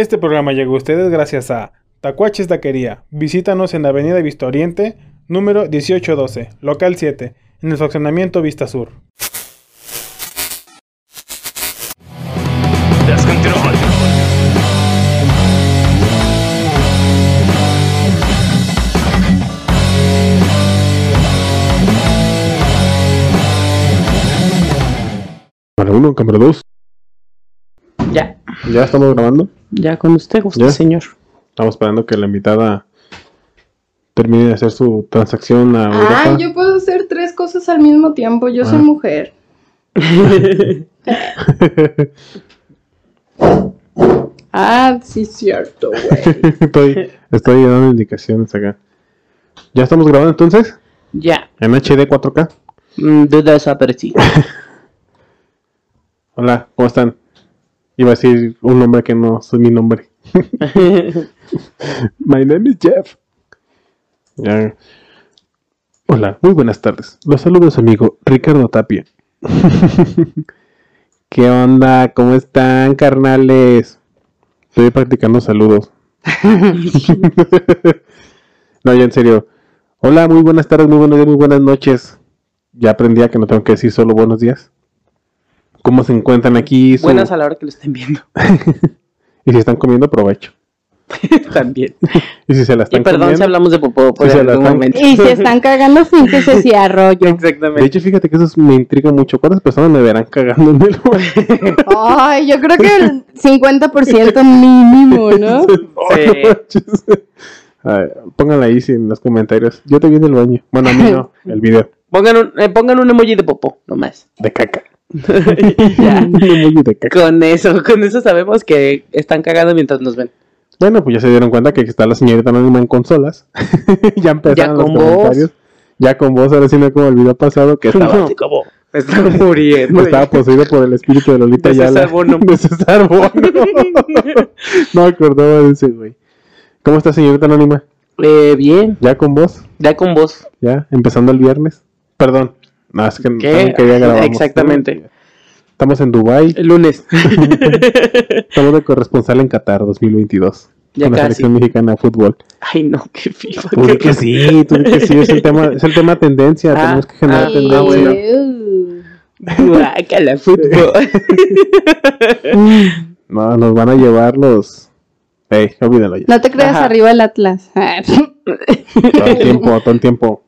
Este programa llegó a ustedes gracias a Tacuaches Taquería. Visítanos en la Avenida Vista Oriente, número 1812, local 7, en el fraccionamiento Vista Sur. Cámara 1, cámara 2. Ya, estamos grabando. ya con usted gusta, ¿Ya? señor. Estamos esperando que la invitada termine de hacer su transacción a Ah, yo puedo hacer tres cosas al mismo tiempo. Yo soy Ah. mujer. Ah, sí, cierto, güey. estoy, estoy dando indicaciones acá. ¿Ya estamos grabando entonces? Ya, En HD 4K. mm, duda esa, pero sí. Hola, ¿cómo están? Iba a decir un nombre que no soy mi nombre. My name is Jeff. Hola, muy buenas tardes. Los saludos amigo Ricardo Tapia. ¿Qué onda? ¿Cómo están, carnales? Estoy practicando saludos. no, ya en serio. Hola, muy buenas tardes, muy buenos días, muy buenas noches. Ya aprendí a que no tengo que decir solo buenos días. ¿Cómo se encuentran aquí? su- Buenas a la hora que lo estén viendo. Y si están comiendo, provecho. También. Y si se la Y están perdón si hablamos de popó por Sí, la algún están- momento. Y se están cagando, fíjese si arroyo. De Exactamente. hecho, fíjate que eso es- me intriga mucho. ¿Cuántas personas me verán cagando en el baño? Ay, yo creo que el 50% mínimo, ¿no? Ay, no manches. Ay, Pónganla ahí sí, en los comentarios. Yo te vi en el baño. Bueno, a mí no, el video Pongan un, eh, pongan un emoji de popó, nomás. de caca. ya. Con eso, con eso sabemos que están cagando mientras nos ven. Bueno, pues ya se dieron cuenta que está la señorita anónima en consolas. ya empezaron Ya los con voz. comentarios. Ya con vos, ahora sí no como el video pasado que estaba No. así como Están muriendo. Estaba poseído por el espíritu de Lolita De César Yala. Bono. De César Bono. no me acordaba de ese, güey. ¿Cómo está, señorita anónima? Eh, bien, ¿Ya con vos? ya con vos. ¿Ya? ¿Empezando el viernes? Perdón. Es que ¿Qué? quería grabar. Exactamente. Estamos en Dubai. El lunes. Estamos de corresponsal en Qatar 2022. Ya con la casi. selección mexicana de fútbol. Ay, no, qué FIFA. Tú di que sí, tú que sí. Es el tema, es el tema tendencia. Ah, Tenemos que generar ah, tendencia. bueno. Ew. Guácala, fútbol. No, nos van a llevar los... Ey, olvídalo ya. No te creas Ajá. arriba el Atlas. Todo el tiempo, todo el tiempo.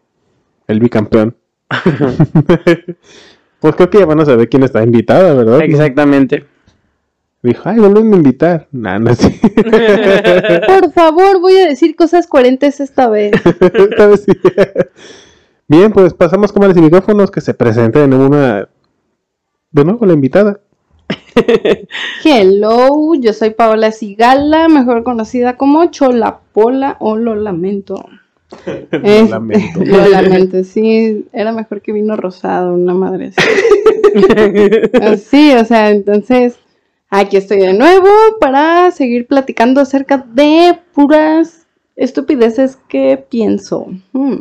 El bicampeón. pues creo que ya van a saber quién está invitada, ¿verdad? Exactamente. Dijo, ay, vuelven a invitar. Nah, no sí. Por favor, voy a decir cosas coherentes esta vez. Esta vez sí. Bien, pues pasamos con los micrófonos que se presenten en una. De nuevo, la invitada. Hello, yo soy Paola Sigala, mejor conocida como Chola Pola o Lo Lamento. Este, lamento. Lo lamento, sí, era mejor que vino rosado, una madre así. Sí, o sea, entonces aquí estoy de nuevo para seguir platicando acerca de puras estupideces que pienso. Hmm.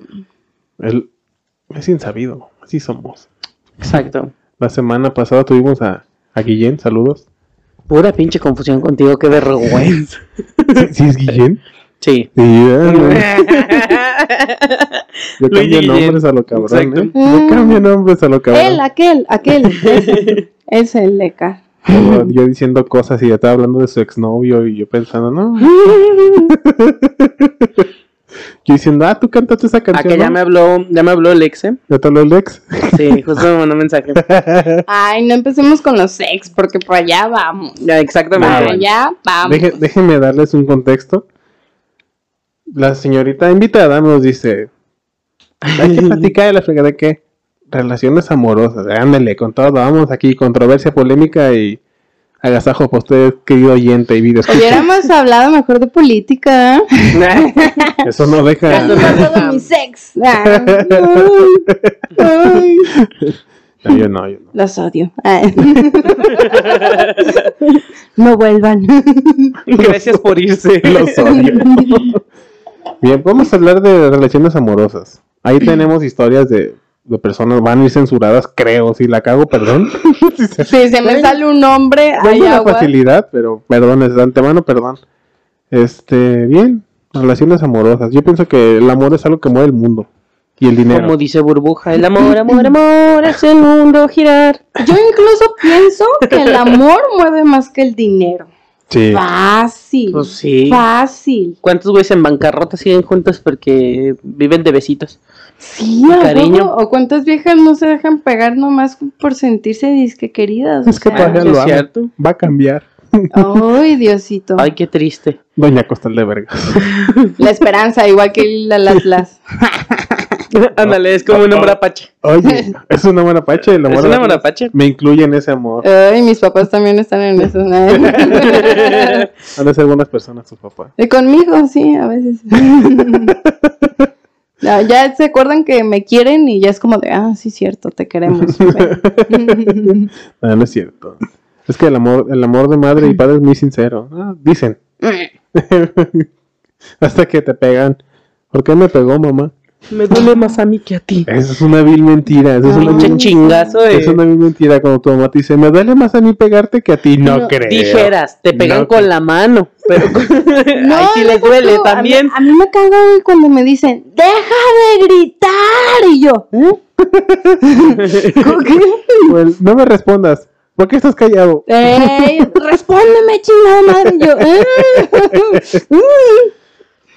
El- es insabido. Así somos. Exacto. La semana pasada tuvimos a, a Guillén. Saludos. Pura pinche confusión contigo, qué vergüenza. ¿Sí, sí es Guillén? Sí. Yo cambio nombres a lo cabrón. ¿eh? Yo cambio nombres a lo cabrón. Él, aquel, aquel. ese, Es el Leca. Yo, yo diciendo cosas y ya estaba hablando de su exnovio y yo pensando, no. Yo diciendo, ah, tú cantaste esa A canción. que ya me habló, ya me habló el ex, ¿eh? ¿Ya te habló el ex? Sí, justo me mandó un mensaje. Ay, no empecemos con los sex, porque por allá vamos. Ya, exactamente. Ah, bueno. allá vamos. Deje- déjenme darles un contexto. La señorita invitada nos dice, hay que platicar de la fregada de qué? Relaciones amorosas. Ándale, con todo, vamos aquí, controversia, polémica y agasajo para usted, querido oyente y video. Hubiéramos hablado mejor de política. Eso no deja... Eso no- de mi sex. Ah, ay, ay. No, yo no, yo no. Los odio. Ay. No vuelvan. Gracias por irse. Los odio. Bien, vamos a hablar de relaciones amorosas. Ahí tenemos historias de de personas van a ir censuradas, creo. Si la cago, perdón. Si se- Si se me sale un nombre, no hay una agua. facilidad, pero perdón, es de antemano, perdón. Este, bien, relaciones amorosas. Yo pienso que el amor es algo que mueve el mundo. Y el dinero. Como dice Burbuja, el amor, amor, amor, hace el mundo girar. Yo incluso pienso que el amor mueve más que el dinero. Sí. Fácil. Pues sí. Fácil. ¿Cuántos güeyes en bancarrota siguen juntos porque viven de besitos? Sí, ¿a Cariño. poco? ¿O cuántas viejas no se dejan pegar nomás por sentirse disque queridas? Es que sea, todavía ¿sí lo cierto? Va a cambiar. Ay, Diosito. Ay, qué triste. Doña Costal de Vergas. La esperanza, igual que el Atlas. Ándale, es como un hombre apache. Oye, es una buena pache. El amor Es un amor apache. Me incluye en ese amor. Ay, mis papás también están en eso. ¿no? Han de ser buenas personas sus papás. Y conmigo, sí, a veces. Ya, ya se acuerdan que me quieren y ya es como de, ah, sí, cierto, te queremos. No, no es cierto. Es que el amor, el amor de madre y padre es muy sincero. Ah, dicen. Hasta que te pegan. ¿Por qué me pegó, mamá? Me duele más a mí que a ti. Eso es una vil mentira. Eso es una vil, chingazo de... es una vil mentira cuando tu mamá te dice, me duele más a mí pegarte que a ti. No, No, creo. Dijeras, te pegan No con creo. la mano, pero con- ahí sí les duele tú, a mí- también. A mí, me caga cuando me dicen, deja de gritar. Y yo, ¿eh? ¿Cómo que? Pues, no me respondas. ¿Por qué estás callado? Ey, respóndeme, chingada madre. Y yo, "Eh".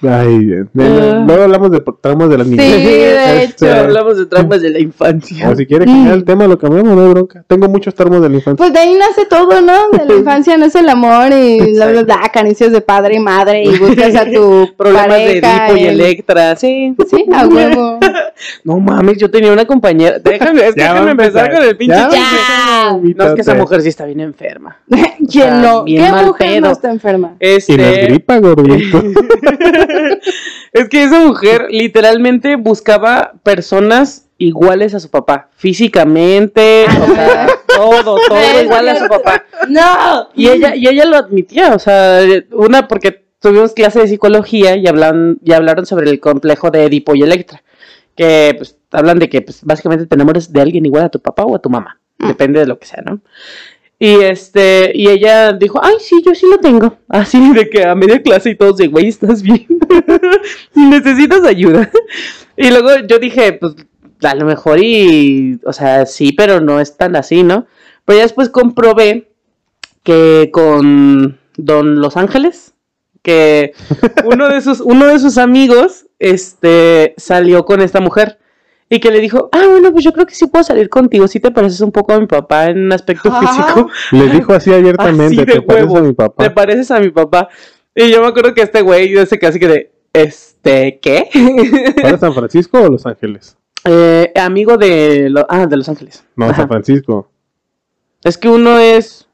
Ay, bien. Bien, Ah. Luego hablamos de tramos de las niñas. de Este, hecho. Hablamos de traumas de la infancia. O si quiere cambiar Mm. el tema, lo cambiamos, no bronca. Tengo muchos tramos de la infancia. Pues de ahí nace todo, ¿no? De la infancia nace el amor y la verdad, caricias de padre y madre y buscas a tu Problemas de pareja. Edipo y en- Electra, sí. Sí, a huevo. No mames, yo tenía una compañera. Déjame, es que déjame empezar con el pinche Ya. Ya. No, es que esa mujer sí está bien enferma. ¿Quién sea, no? ¿Qué mujer no pedo. está enferma? Y no es Este, gripa, gordito. es que esa mujer literalmente buscaba personas iguales a su papá. Físicamente, o sea, todo, todo igual a su papá. ¡No! Y ella, y ella lo admitía, o sea, una porque tuvimos clase de psicología y hablan, y hablaron sobre el complejo de Edipo y Electra. Que pues hablan de que pues, básicamente te enamoras de alguien igual a tu papá o a tu mamá. Depende de lo que sea, ¿no? Y este, y ella dijo, ay sí, yo sí lo tengo. Así de que a media clase y todos de güey, estás bien. Necesitas ayuda. Y luego yo dije, pues, a lo mejor y. O sea, sí, pero no es tan así, ¿no? Pero ya después comprobé que con Don Los Ángeles, que uno de sus, uno de sus amigos, este, salió con esta mujer. Y que le dijo, ah, bueno, pues yo creo que sí puedo salir contigo, sí te pareces un poco a mi papá en un aspecto Ah. físico. Le dijo así abiertamente, Así de te pareces a mi papá. Te pareces a mi papá. Y yo me acuerdo que este güey, yo sé que así que de, este, ¿qué? ¿Para San Francisco o Los Ángeles? Eh, amigo de, lo- ah, de Los Ángeles. No, Ajá. San Francisco. Es que uno es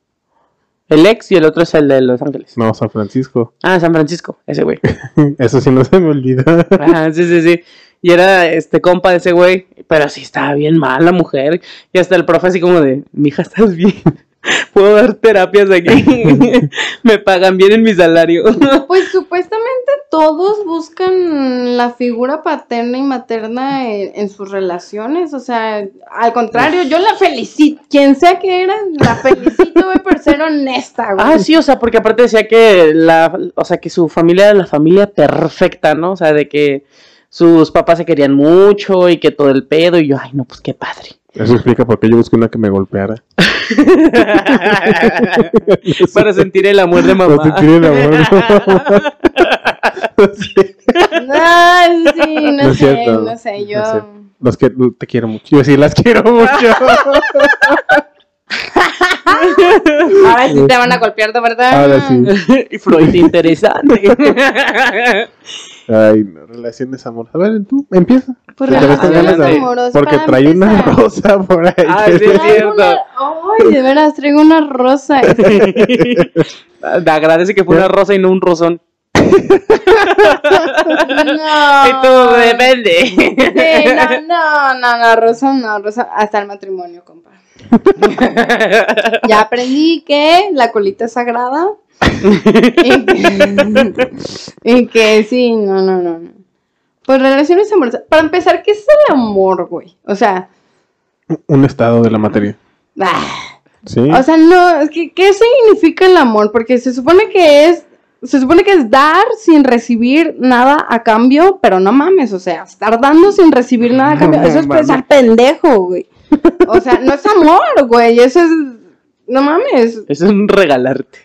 el ex y el otro es el de Los Ángeles. No, San Francisco. Ah, San Francisco, ese güey. Eso sí no se me olvida. Ajá, sí, sí, sí. Y era este compa de ese güey, pero sí estaba bien mal la mujer. Y hasta el profe así como de, mija, ¿estás bien? Puedo dar terapias aquí. Me pagan bien en mi salario. Pues supuestamente todos buscan la figura paterna y materna en, en sus relaciones. O sea, al contrario, yo la felicito. Quien sea que era, la felicito güey, por ser honesta, güey. Ah, sí, o sea, porque aparte decía que la, o sea, que su familia era la familia perfecta, ¿no? O sea, de que sus papás se querían mucho y que todo el pedo. Y yo, ay, no, pues qué padre. Eso explica por qué yo busqué una que me golpeara. Para sentir el amor de mamá. No sentir el amor de mamá. Sí, No, sí, no, sé, cierto, no sé, yo. no sé. Los que te quiero mucho. Yo sí las quiero mucho. Ahora sí te van a golpear de verdad. Ahora sí. y Freud interesante. Ay, no, relaciones amorosas. A ver, tú, empieza. Por Te ves con relaciones amorosas, Porque para trae una rosa por ahí. Ah, sí, es cierto. una- Ay, de veras, traigo una rosa. Te agradece que fue una rosa y no un rosón. No. Y tú, depende. Sí, no, no, no, no, rosa, no, rosa, hasta el matrimonio, compa. Ya aprendí que la colita es sagrada. Y, que, y que sí, no, no, no, no. Pues relaciones amorosas. Para empezar, ¿qué es el amor, güey? O sea, Un estado de la materia. ah, Sí. o sea, no, es que, ¿qué significa el amor? Porque se supone que es, se supone que es dar sin recibir nada a cambio, pero no mames, o sea, estar dando sin recibir nada a cambio, No eso es pensar pendejo, güey. O sea, no es amor, güey, eso es, no mames, Es un regalarte.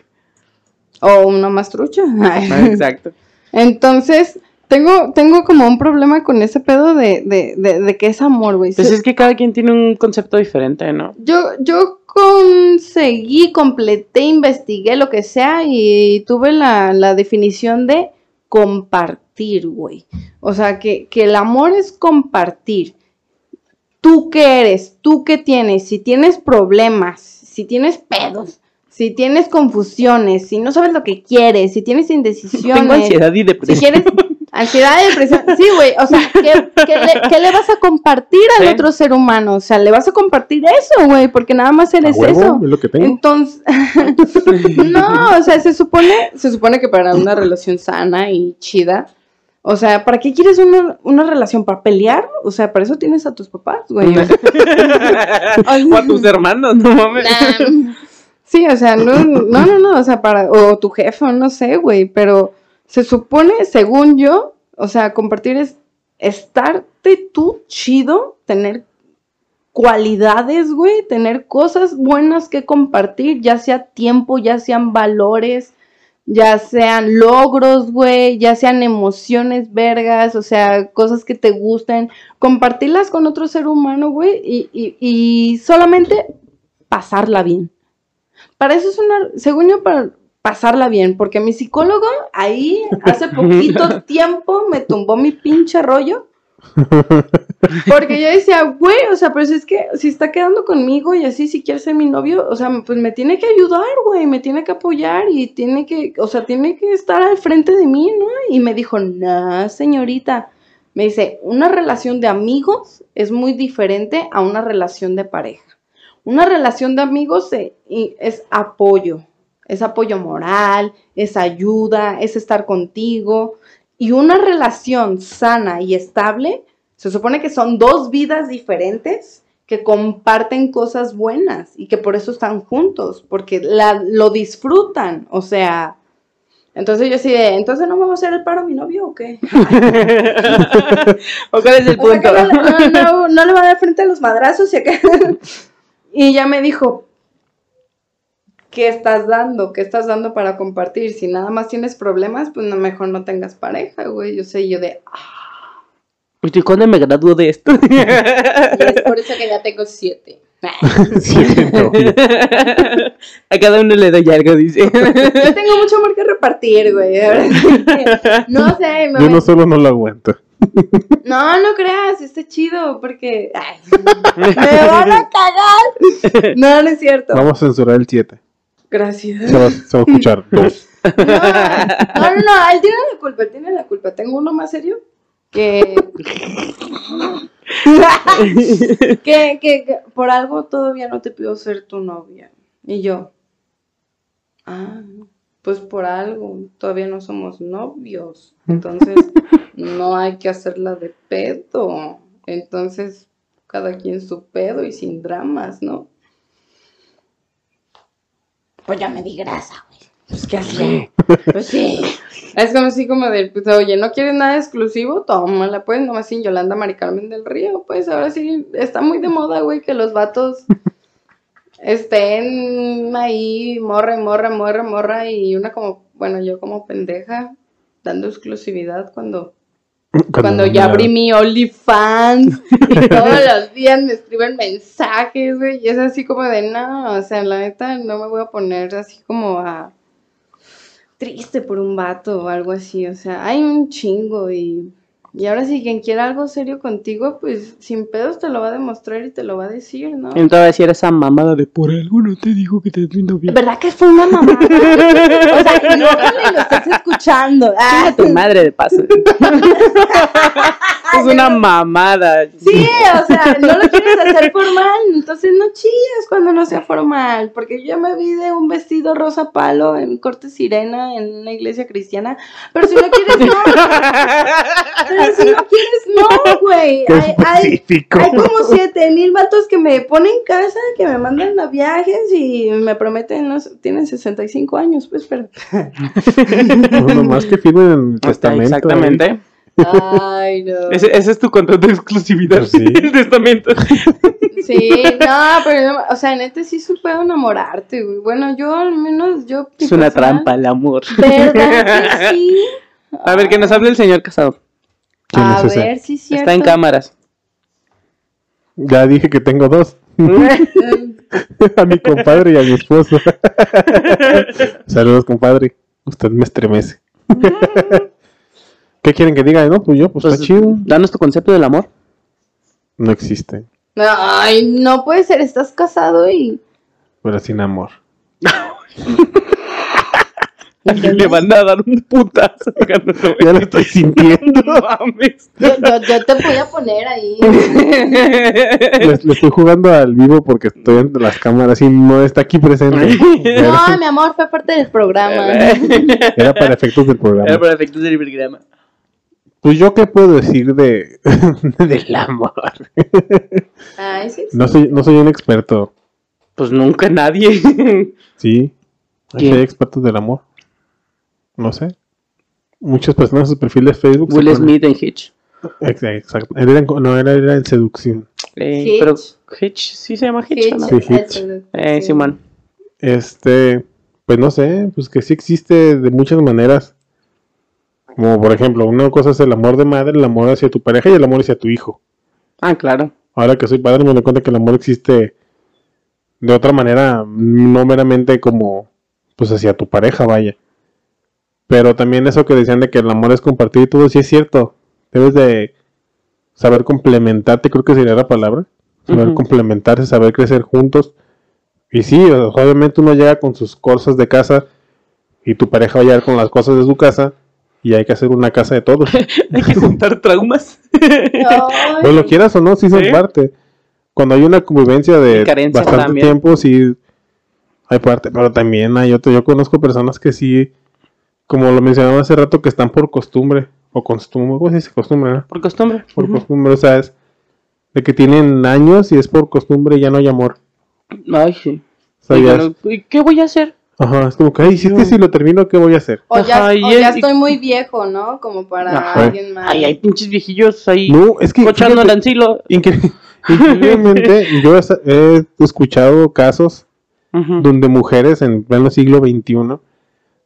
O una mastrucha. Ah, Exacto. Entonces, tengo, tengo como un problema con ese pedo de, de, de, de que es amor, güey. Pues es que cada quien tiene un concepto diferente, ¿no? Yo, yo conseguí, completé, investigué lo que sea y tuve la, la definición de compartir, güey. O sea, que, que el amor es compartir. Tú qué eres, tú qué tienes, si tienes problemas, si tienes pedos, si tienes confusiones, si no sabes lo que quieres, si tienes indecisiones. Tengo ansiedad y Si depresión. quieres ansiedad y depresión, sí, güey, o sea, ¿qué, qué le, qué le vas a compartir al Sí. otro ser humano? O sea, le vas a compartir eso, güey, porque nada más eres huevo, eso. es lo que tengo. Entonces, no, o sea, se supone, se supone que para una relación sana y chida, o sea, ¿para qué quieres una, una relación? ¿Para pelear? O sea, para eso tienes a tus papás, güey. o a tus hermanos, no mames. Nah. Sí, o sea, no, no, no, no, o sea, para, o tu jefe, no sé, güey, pero se supone, según yo, o sea, compartir es estarte tú chido, tener cualidades, güey, tener cosas buenas que compartir, ya sea tiempo, ya sean valores, ya sean logros, güey, ya sean emociones vergas, o sea, cosas que te gusten, compartirlas con otro ser humano, güey, y, y, y solamente pasarla bien. Para eso es una, según yo, para pasarla bien, porque mi psicólogo ahí hace poquito tiempo me tumbó mi pinche rollo. Porque yo decía, güey, o sea, pero si es que si está quedando conmigo y así, si quiere ser mi novio, o sea, pues me tiene que ayudar, güey, me tiene que apoyar y tiene que, o sea, tiene que estar al frente de mí, ¿no? Y me dijo, no, señorita, me dice, una relación de amigos es muy diferente a una relación de pareja. Una relación de amigos eh, es apoyo, es apoyo moral, es ayuda, es estar contigo. Y una relación sana y estable, se supone que son dos vidas diferentes que comparten cosas buenas y que por eso están juntos, porque la, lo disfrutan. O sea, entonces yo de, entonces no me va a hacer el paro a mi novio o qué? ¿O cuál es el O sea, punto? no, le- no, no, no le va a dar frente a los madrazos y acá. Y ya me dijo, ¿qué estás dando? ¿Qué estás dando para compartir? Si nada más tienes problemas, pues no, mejor no tengas pareja, güey. Yo sé, yo de, ah, ¿Y cuándo me graduó de esto? y es por eso que ya tengo siete. A cada uno le doy algo, dice. Yo tengo mucho amor que repartir, güey. No sé, me Yo no solo no lo aguento. No, no creas, está chido porque ay, me van a cagar. No, no es cierto. Vamos a censurar el 7. Gracias. Se va, se va a escuchar dos. No, no, no, no, él tiene la culpa, él tiene la culpa. Tengo uno más serio que... que, que, que por algo todavía no te pido ser tu novia. Y yo, ah, pues por algo, todavía no somos novios. Entonces, no hay que hacerla de pedo. Entonces, cada quien su pedo y sin dramas, ¿no? Pues ya me di grasa, güey. Pues qué hacer. Pues sí. Es como así como de, pues, oye, ¿no quieres nada exclusivo? Tómala, pues, nomás sin Yolanda Mari Carmen del Río. Pues ahora sí, está muy de moda, güey, que los vatos estén ahí, morra, y morra, morra, morra, y una como, bueno, yo como pendeja, dando exclusividad cuando, cuando ya abrí mi OnlyFans y todos los días me escriben mensajes, güey, y es así como de, no, o sea, la neta no me voy a poner así como a triste por un vato o algo así, o sea, hay un chingo y, y ahora sí, quien quiera algo serio contigo, pues sin pedos te lo va a demostrar y te lo va a decir, ¿no? Y entonces decir esa mamada de por algo no te dijo que te viendo bien. ¿Verdad que fue una mamada? o sea, que no lo estés escuchando. Ah, tu madre de paso. Es una mamada. Sí, o sea, no lo quieres hacer formal, entonces no chillas cuando no sea formal, porque yo me vi de un vestido rosa palo en corte sirena en una iglesia cristiana, pero si no quieres, no. Pero si no quieres, no, güey. Hay, hay, como siete mil vatos que me ponen casa, que me mandan a viajes y me prometen, no sé, tienen 65 años, pues, pero... Uno más que firmen en el testamento. Exactamente. Ay, no. Ese, ese es tu contrato de exclusividad. Pues sí. El testamento. Sí, no, pero, no, o sea, neta sí pedo enamorarte, güey. Bueno, yo al menos, yo... Es una trampa el amor. ¿Verdad que sí? A ver, que nos hable el señor casado. ¿Quién A es ver si es cierto. Está en cámaras. Ya dije que tengo dos. a mi compadre y a mi esposo. Saludos, compadre. Usted me estremece. ¿Qué quieren que diga? No, pues yo, pues, Pues, está chido. danos tu concepto del amor. No existe, Ay, no puede ser, estás casado y... pero sin amor. Alguien le van a dar un putazo. Ya lo estoy sintiendo. No mames. Yo, yo, yo te voy a poner ahí. Le, le estoy jugando al vivo porque estoy en las cámaras y no está aquí presente. Era, No, mi amor, fue parte del programa. era para efectos del Era programa. para efectos del programa. Pues yo qué puedo decir de del amor. Ay, sí. No soy, no soy un experto. Pues nunca nadie. Sí. ¿Quién? Hay expertos del amor. No sé. Muchas personas en su perfil de Facebook. se Will Smith en Hitch. Ex- Exacto. Él era en- no, era, era en seducción. Eh, Hitch. Pero Hitch, sí se llama Hitch, ¿o ¿no? Sí, Hitch. Eh, sí. Simón. Este, pues no sé, pues que sí existe de muchas maneras. Como por ejemplo, una cosa es el amor de madre, el amor hacia tu pareja y el amor hacia tu hijo. Ah, claro. Ahora que soy padre me doy cuenta que el amor existe de otra manera, no meramente como pues hacia tu pareja, vaya. Pero también eso que decían de que el amor es compartir y todo, sí es cierto. Debes de saber complementarte, creo que sería la palabra. Saber complementarse, saber crecer juntos. Y sí, obviamente uno llega con sus cosas de casa y tu pareja va a llegar con las cosas de su casa y hay que hacer una casa de todos. Hay que juntar traumas. Pues lo quieras o no, sí son Sí. parte. Cuando hay una convivencia de bastante también. tiempo, sí hay parte. Pero también hay otro. Yo conozco personas que sí, como lo mencionaba hace rato, que están por costumbre. O costumbre, ¿cómo se dice? Costumbre, ¿no? Por costumbre. Por costumbre, o sea, es de que tienen años y es por costumbre y ya no hay amor. Ay, sí. O sea, Y ya bueno, es- ¿y ¿Qué voy a hacer? Ajá, es como que, ay, si es que si lo termino, ¿qué voy a hacer? O ya, Ajá, o ya es- estoy muy viejo, ¿no? Como para Ajá. alguien más. Ay, hay pinches viejillos ahí. No, es que. Cochando el ancilo. incre- Increíblemente, yo he escuchado casos donde mujeres en pleno siglo XXI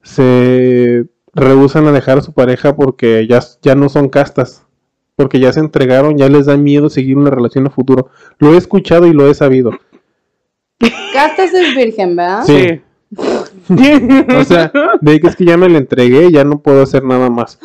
se rehusan a dejar a su pareja porque ya, ya no son castas, porque ya se entregaron, ya les da miedo seguir una relación a futuro. Lo he escuchado y lo he sabido. Castas es virgen, ¿verdad? Sí. O sea, de que es que ya me la entregué, ya no puedo hacer nada más.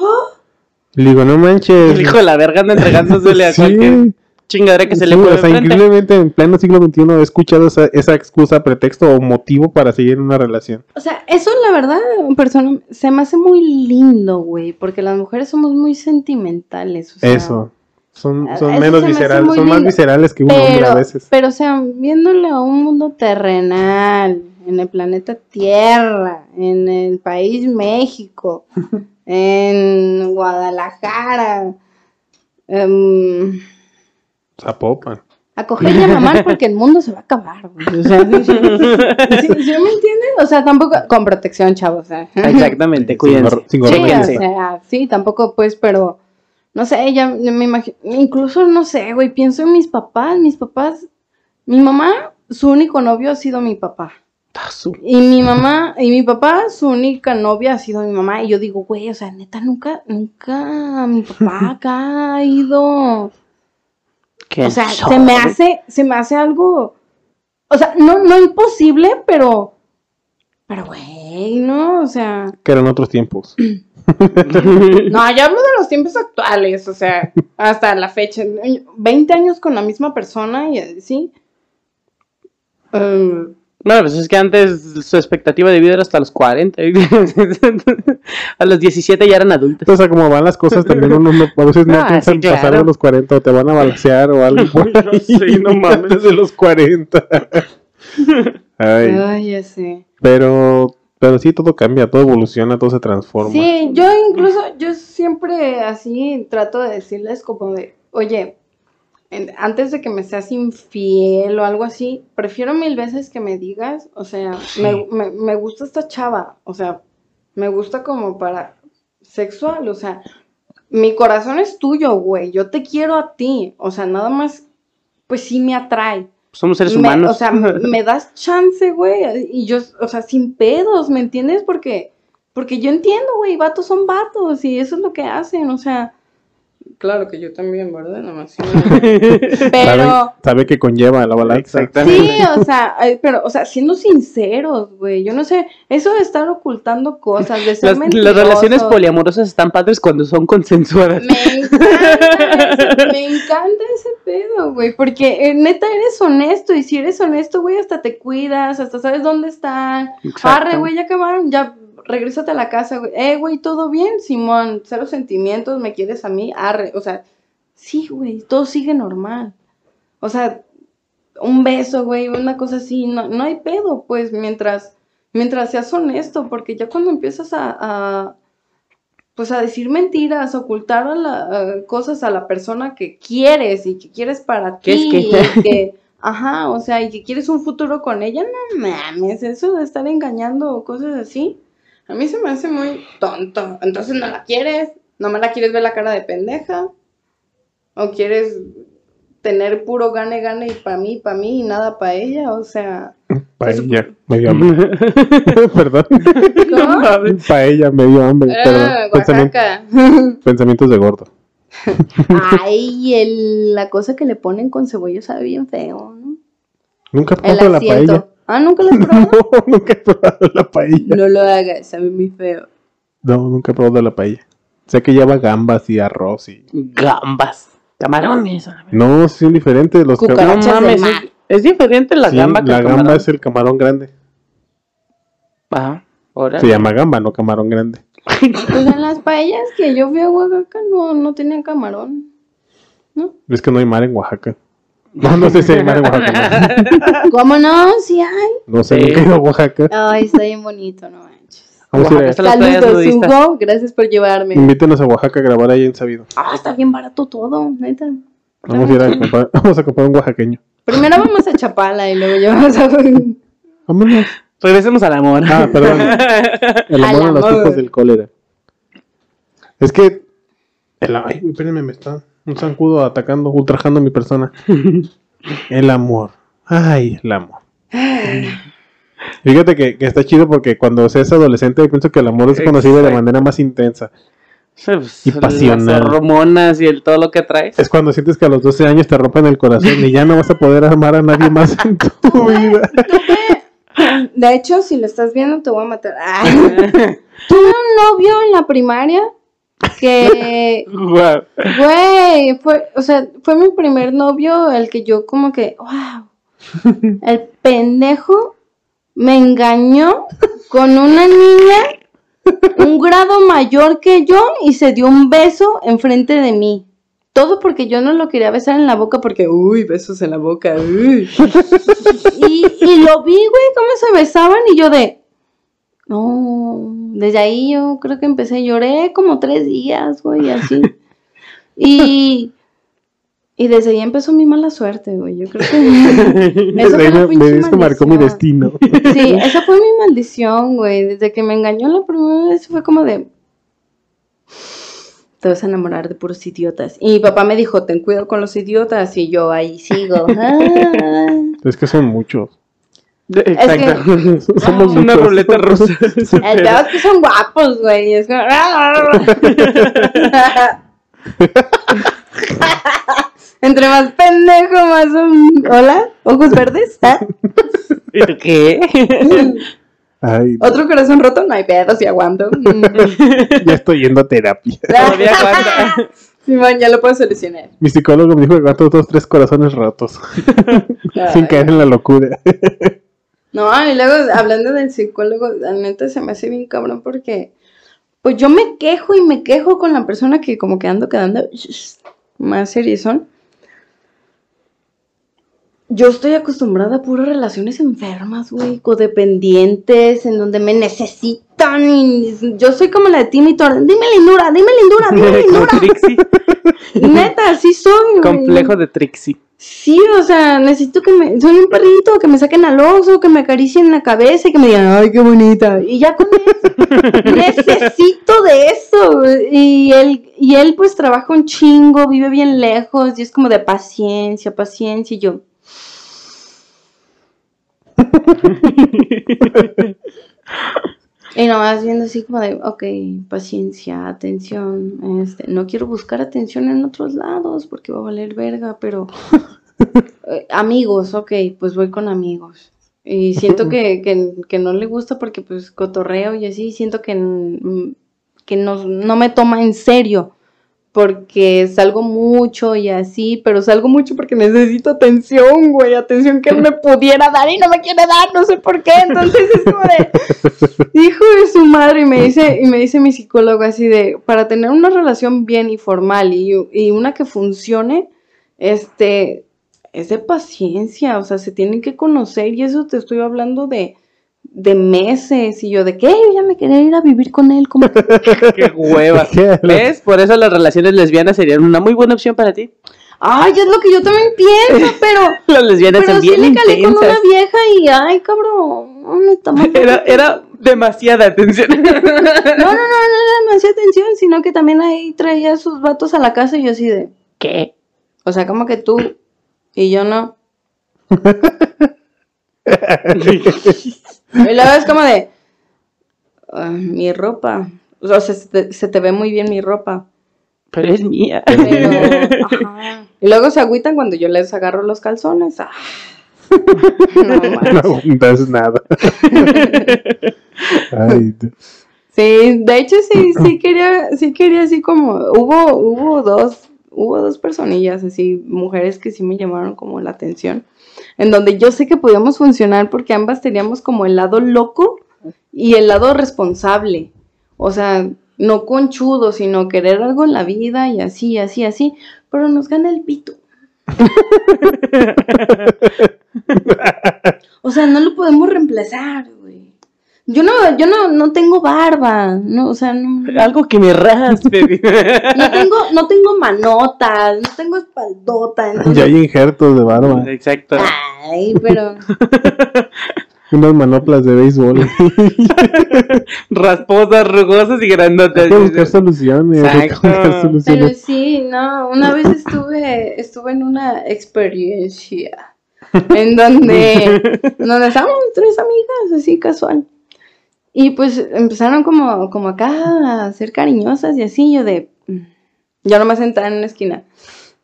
Le digo, no manches. El hijo de la verga anda entregándosele a Sí, cualquier chingadera que se le pone o sea, enfrente. increíblemente en pleno siglo XXI he escuchado esa, esa excusa, pretexto o motivo para seguir en una relación. O sea, eso la verdad, persona, se me hace muy lindo, güey, porque las mujeres somos muy sentimentales. O sea, Eso. Son, son eso menos me viscerales, son más lindo. viscerales que un hombre Pero, a veces. pero, o sea, viéndole a un mundo terrenal, en el planeta Tierra, en el país México, en Guadalajara, em, Zapopan. a coger y a mamar porque el mundo se va a acabar. O sea, ¿sí, sí, sí, ¿sí me entienden? O sea, tampoco, con protección, chavos. Exactamente, Sin cuídense. gor- sin Sí, o sea, sí, tampoco pues, pero no sé, ya me imagino, incluso no sé, güey, pienso en mis papás, mis papás, mi mamá, su único novio ha sido mi papá. Y mi mamá, y mi papá, su única novia ha sido mi mamá. Y yo digo, güey, o sea, neta, nunca, nunca mi papá acá ha ido. ¿Qué O sea, se me hace, se me hace algo, o sea, no, no imposible, pero, pero güey, no, o sea. Que eran otros tiempos. No, yo hablo de los tiempos actuales, o sea, hasta la fecha. 20 años con la misma persona y así. Eh, No, pues es que antes su expectativa de vida era hasta los 40. a los 17 ya eran adultos. O sea, como van las cosas, también uno no, a veces no Ah, piensa sí, en pasar claro. de los 40 o te van a balancear o algo. por No sé, no mames. Antes de los 40. Ay, Ay, ya sé. pero, pero sí, todo cambia, todo evoluciona, todo se transforma. Sí, yo incluso, yo siempre así trato de decirles como de, oye, antes de que me seas infiel o algo así, prefiero mil veces que me digas, o sea, me, me, me gusta esta chava, o sea, me gusta como para sexual, o sea, mi corazón es tuyo, güey, yo te quiero a ti, o sea, nada más, pues sí me atrae. Somos seres Me- humanos. o sea, me das chance, güey. Y yo, o sea, sin pedos, ¿me entiendes? Porque, porque yo entiendo, güey, vatos son vatos y eso es lo que hacen, o sea. Claro que yo también, ¿verdad? Nada más. Pero, Sabe, sabe que conlleva la balanza. Exactamente. sí, o sea, pero, o sea, siendo sinceros, güey. Yo no sé, eso de estar ocultando cosas, de ser Las, las relaciones poliamorosas están padres cuando son consensuadas. Me encanta, ese, me encanta ese pedo, güey, porque eh, neta eres honesto y si eres honesto, güey, hasta te cuidas, hasta sabes dónde están. Exacto. Arre, güey, ya acabaron, ya regrésate a la casa, güey. Eh, güey, todo bien, Simón, cero sentimientos, me quieres a mí, arre, o sea, sí, güey, todo sigue normal. O sea, un beso, güey, una cosa así, no, no hay pedo, pues, mientras, mientras seas honesto, porque ya cuando empiezas a, a pues a decir mentiras, ocultar a la- a cosas a la persona que quieres y que quieres para ¿Qué es ti, que? y que, ajá, o sea, y que quieres un futuro con ella, no mames, eso de estar engañando o cosas así, a mí se me hace muy tonto. Entonces no la quieres, no me la quieres ver la cara de pendeja, o quieres tener puro gane, gane y para mí, para mí y nada para ella, o sea, Paella, medio hambre. Perdón. ¿cómo? Paella, medio hambre. Perdón. Ah, Pensamiento- pensamientos de gordo. Ay, el, la cosa que le ponen con cebolla sabe bien feo, ¿no? Nunca probado la paella. Ah, ¿nunca lo has probado? No, nunca he probado la paella. no lo hagas, sabe muy feo. No, nunca he probado la paella. Sé que lleva gambas y arroz y... Gambas. Camarones. No, sí son diferentes los camarones. No mar. es, es diferente la gamba que la el gamba camarón. es el camarón grande. Ajá, órale. Se llama gamba, no camarón grande. Pues en las paellas que yo fui a Oaxaca no, no tenían camarón. ¿No? Es que no hay mar en Oaxaca. No, no sé si hay mar en Oaxaca. No, ¿Cómo no? Sí hay. no sé, nunca he ido a Oaxaca. Ay, está bien bonito, no manches. Vamos a ir a- Saludos. Hugo. Gracias por llevarme. Invítenos a Oaxaca a grabar ahí en Sabido. Ah, está bien barato todo, neta. Vamos a ir a comprar, vamos a comprar un oaxaqueño. Primero vamos a Chapala y luego ya vamos a... Vámonos. Regresemos al amor. Ah, perdón. El Al amor a los amor. tipos del cólera. Es que. El, ay, espérenme, me está un zancudo atacando, ultrajando a mi persona. El amor. Ay, el amor. Fíjate que, que está chido porque cuando seas adolescente pienso que el amor es conocido de Exacto. manera más intensa. Pues, Y pasional. Las hormonas y el, todo lo que traes. Es cuando sientes que a los 12 años te rompen el corazón y ya no vas a poder amar a nadie más en tu vida. De hecho, si lo estás viendo, te voy a matar. Ay. Tuve un novio en la primaria que, Guau. güey, fue, o sea, fue mi primer novio el que yo como que, wow, el pendejo me engañó con una niña un grado mayor que yo y se dio un beso enfrente de mí. Todo porque yo no lo quería besar en la boca porque, uy, besos en la boca, uy. Y, y lo vi, güey, cómo se besaban y yo de... No, desde ahí yo creo que empecé, lloré como tres días, güey, así. Y, y desde ahí empezó mi mala suerte, güey, yo creo que... Eso fue me, me- marcó mi destino. Sí, esa fue mi maldición, güey. Desde que me engañó la primera vez fue como de... Te vas a enamorar de puros idiotas. Y mi papá me dijo, ten cuidado con los idiotas. Y yo ahí sigo. Ah. Es que son muchos. Exacto. Somos una muchos. ruleta rusa. El peor es que son guapos, güey. es como- Entre más pendejo, más... um, Hola, ojos verdes. ¿Ah? ¿Y tú qué? Ay, Otro corazón roto, no hay pedo, si aguanto. Ya estoy yendo a terapia. Todavía aguanta. Simón, ya lo puedo solucionar. Mi psicólogo me dijo que aguanto dos, tres corazones rotos. sin caer en la locura. No, y luego hablando del psicólogo, neta se me hace bien cabrón porque pues yo me quejo y me quejo con la persona que como que ando quedando más seriezón. Yo estoy acostumbrada a puras relaciones enfermas, güey, codependientes, en donde me necesitan yo soy como la de Timmy Turner. Dime lindura, dime lindura, dime lindura. Trixie. Neta, así soy, güey. Complejo de Trixie. Sí, o sea, necesito que me. Soy un perrito, que me saquen al oso, que me acaricien la cabeza y que me digan, ay, qué bonita. Y ya con eso. necesito de eso. Y él, y él, pues, trabaja un chingo, vive bien lejos y es como de paciencia, paciencia. Y yo. Y nomás viendo así como de, ok, paciencia, atención, este, no quiero buscar atención en otros lados porque va a valer verga, pero eh, amigos, ok, pues voy con amigos. Y siento que, que, que no le gusta porque pues cotorreo y así, siento que, que no, no me toma en serio porque salgo mucho y así, pero salgo mucho porque necesito atención, güey, atención que él me pudiera dar y no me quiere dar, no sé por qué, entonces es como de, hijo de su madre, y me dice, y me dice mi psicólogo así de, para tener una relación bien y formal y, y una que funcione, este, es de paciencia, o sea, se tienen que conocer y eso te estoy hablando de, de meses y yo de que yo ya me quería ir a vivir con él como Qué hueva. ¿Qué? ¿Ves? Por eso las relaciones lesbianas serían una muy buena opción para ti. Ay, es lo que yo también pienso, pero Las lesbianas pero son sí bien le calé con una vieja y ay, cabrón, estamos Era, era demasiada atención. No, no, no, no era demasiada atención, sino que también ahí traía a sus vatos a la casa y yo así de, ¿Qué? o sea, como que tú y yo no. Y luego es como de, "Ah, mi ropa, o sea, se te, se te ve muy bien mi ropa. Pero es mía. Pero, ajá. Y luego se agüitan cuando yo les agarro los calzones. Ah. No. No nada. Ay. Sí, de hecho sí, sí quería, sí quería así como, hubo, hubo dos, hubo dos personillas así, mujeres que sí me llamaron como la atención, en donde yo sé que podíamos funcionar porque ambas teníamos como el lado loco y el lado responsable, o sea, no conchudo, sino querer algo en la vida y así, así, así, pero nos gana el pito. O sea, no lo podemos reemplazar. Yo no, yo no, no tengo barba, no, o sea, no, Algo que me raspe. no tengo, no tengo manotas, no tengo espaldota, Ya hay injertos de barba. Exacto. ay, pero, Unas manoplas de béisbol. Rasposas, rugosas y Hay que grandotas. buscar soluciones. hay que Exacto. buscar pero soluciones. sí, no, una vez estuve, estuve en una experiencia en donde, en donde estábamos tres amigas, así casual. Y pues empezaron como, como acá a ser cariñosas y así, yo de, mm, yo nomás sentada en una esquina.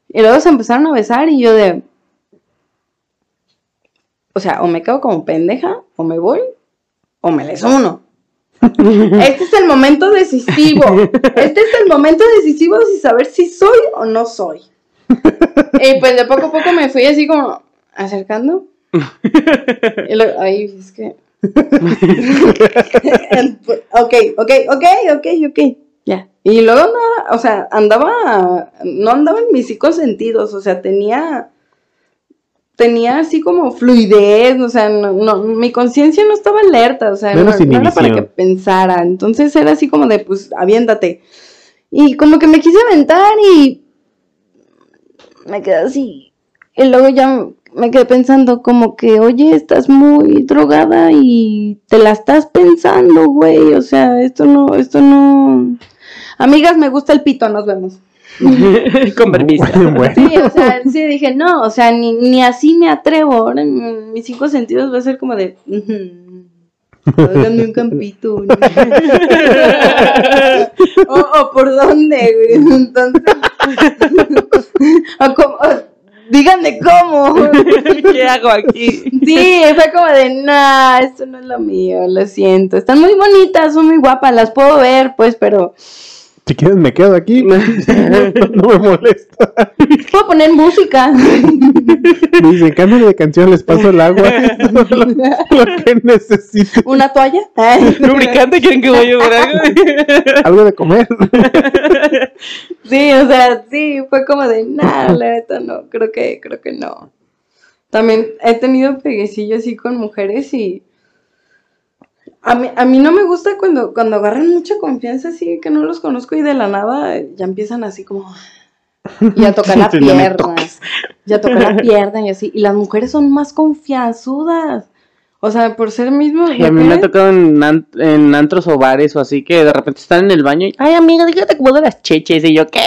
Y luego se empezaron a besar y yo de, o sea, o me quedo como pendeja, o me voy, o me les uno. Este es el momento decisivo. Este es el momento decisivo de saber si soy o no soy. Y pues de poco a poco me fui así como acercando. Y luego, ay, es que. ok, ok, ok, ok, ok. Ya. Y luego nada, o sea, andaba, no andaba en mis cinco sentidos, o sea, tenía, tenía así como fluidez, o sea, no, no, mi conciencia no estaba alerta, o sea, no, Menos no era para que pensara, entonces era así como de, pues, aviéntate. Y como que me quise aventar y me quedé así. Y luego ya me quedé pensando como que, oye, estás muy drogada y te la estás pensando, güey. O sea, esto no, esto no. Amigas, me gusta el pito, nos vemos. Con permiso. Bueno, Sí, o sea, sí dije, no, o sea, ni, ni así me atrevo. Ahora en mis cinco sentidos va a ser como de. "Ujú, háganme un campito. ¿no?". o, o por dónde, güey. Entonces. o como- díganme cómo. ¿Qué hago aquí? Sí, fue como de, nah, esto no es lo mío, lo siento. Están muy bonitas, son muy guapas, las puedo ver, pues, pero Si quieres me quedo aquí. no, no me molesta. Puedo poner música. Me dicen, cambio de canción, les paso el agua. Lo, lo que necesito. ¿Una toalla? Lubricante, ¿quieren que vaya por algo? Algo de comer. Sí, o sea, sí, fue como de, nada, la neta no, creo que, creo que no. También he tenido peguecillo así con mujeres y a mí, a mí no me gusta cuando, cuando agarran mucha confianza así, que no los conozco y de la nada ya empiezan así como y a tocar la Sí, no me pierna, toques. y a tocar la pierna y así, y las mujeres son más confianzudas. O sea, por ser mismo Y a mí me ha tocado en, en antros o bares o así que de repente están en el baño y, ay amiga, dígate cómo de las cheches y yo, ¿qué?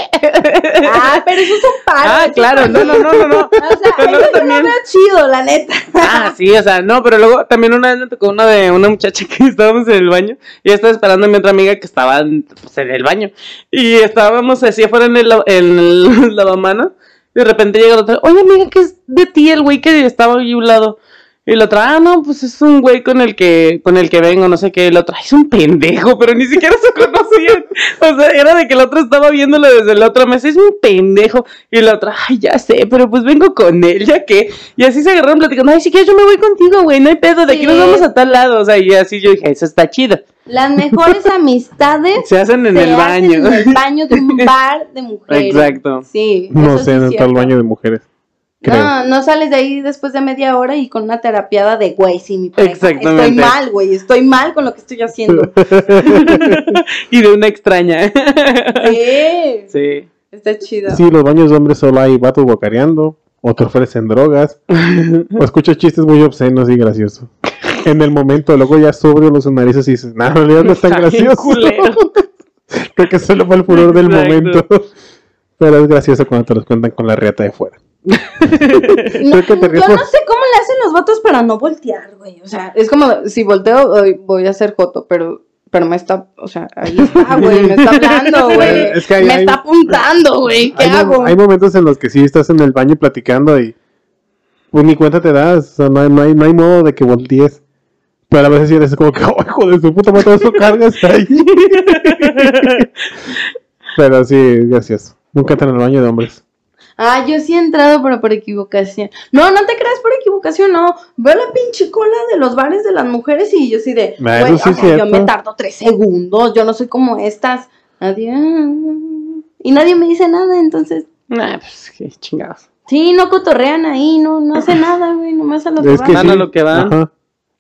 Ah, pero eso es un paro. Ah, claro, es- no, no, no, no, no. O sea, Pero eso también- lo veo chido, la neta. Ah, sí, o sea, no, pero luego también una vez me tocó una de una muchacha que estábamos en el baño y estaba esperando a mi otra amiga que estaba pues, en el baño y estábamos así afuera en el, la- en el lavamanos y de repente llega la otra, oye amiga, ¿qué es de ti el güey que estaba ahí a un lado? Y la otra, ah, no, pues es un güey con el que, con el que vengo, no sé qué. Otra, "Ay, es un pendejo, pero ni siquiera se conocían. O sea, era de que el otro estaba viéndolo desde la otra mesa, es un pendejo. Y la otra, ay, ya sé, pero pues vengo con él, ya que. Y así se agarraron platicando, ay, si quieres yo me voy contigo, güey, no hay pedo, de aquí Sí. nos vamos a tal lado. O sea, y así yo dije, eso está chido. Las mejores amistades Se hacen en se el hacen baño. en el baño de un bar de mujeres. Exacto. Sí. No sé, en el baño de mujeres. Creo. No, no sales de ahí después de media hora y con una terapiada de güey, sí, mi pareja. Exactamente. Estoy mal, güey, estoy mal con lo que estoy haciendo. y de una extraña. Sí, sí. está chido. Sí, los baños de hombres solo hay vatos bocareando, o te ofrecen drogas, o escuchas chistes muy obscenos y graciosos. En el momento, luego ya sobrio los narices y dices, no, en realidad no es tan gracioso. Creo que solo fue el furor del Exacto. momento. Pero es gracioso cuando te los cuentan con la riata de fuera. No, que te yo no sé cómo le hacen los vatos para no voltear, güey. O sea, es como si volteo, voy a hacer joto, pero, pero me está, o sea, ahí está, güey, me está hablando, güey. Es que hay- me hay- está apuntando, güey. ¿Qué Hay, hago? hay momentos en los que sí estás en el baño platicando y pues ni cuenta te das. O sea, no hay, no hay, no hay modo de que voltees. Pero a veces sí eres como que, oh, hijo de su puta madre, todo eso cargas ahí. Pero sí, es gracioso. Nunca entran al baño de hombres. Ah, yo sí he entrado, pero por equivocación. No, no te creas por equivocación, no. Veo la pinche cola de los bares de las mujeres y yo sí de, eso güey, sí o es sea, yo me tardo tres segundos, yo no soy como estas. Adiós. Y nadie me dice nada, entonces. Nah, pues qué chingados. Sí, no cotorrean ahí, no, no hace nada, güey, nomás a los Es que Van sí, a lo que van. Ajá.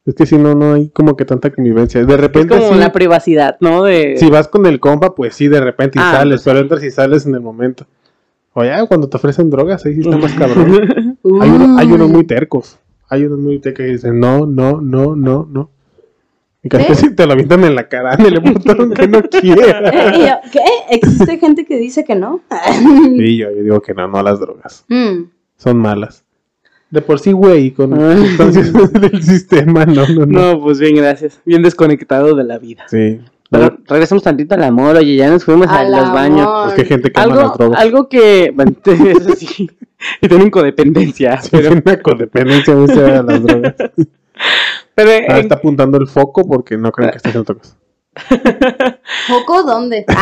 Es que si no, no hay como que tanta convivencia. De Es repente como sí, la privacidad, ¿no? De... si vas con el compa, pues sí, de repente y Ah, sales, pero entras y sales en el momento. O ya, cuando te ofrecen drogas, ahí sí está más cabrón. Hay, uno- hay unos muy tercos. Hay unos muy tercos que dicen no, no, no, no, no. Y casi te lo avientan en la cara, el botón que no Eh, y quiera. yo, ¿Qué? ¿Existe gente que dice que no? Yo, yo digo que no, no a las drogas. Mm. Son malas. De por sí, güey, con Ah. sustancias del sistema, no, no, no. No, pues bien, gracias. Bien desconectado de la vida. Sí. Pero regresamos tantito al amor, oye, ya nos fuimos a los baños. amor. Es que hay gente que ama Algo, drogas. algo que, bueno, eso sí, y tienen codependencia, Sí, pero, una codependencia a veces a las drogas. pero Ahora en- está apuntando el foco porque no creen que esté haciendo otra cosa. ¿Foco dónde?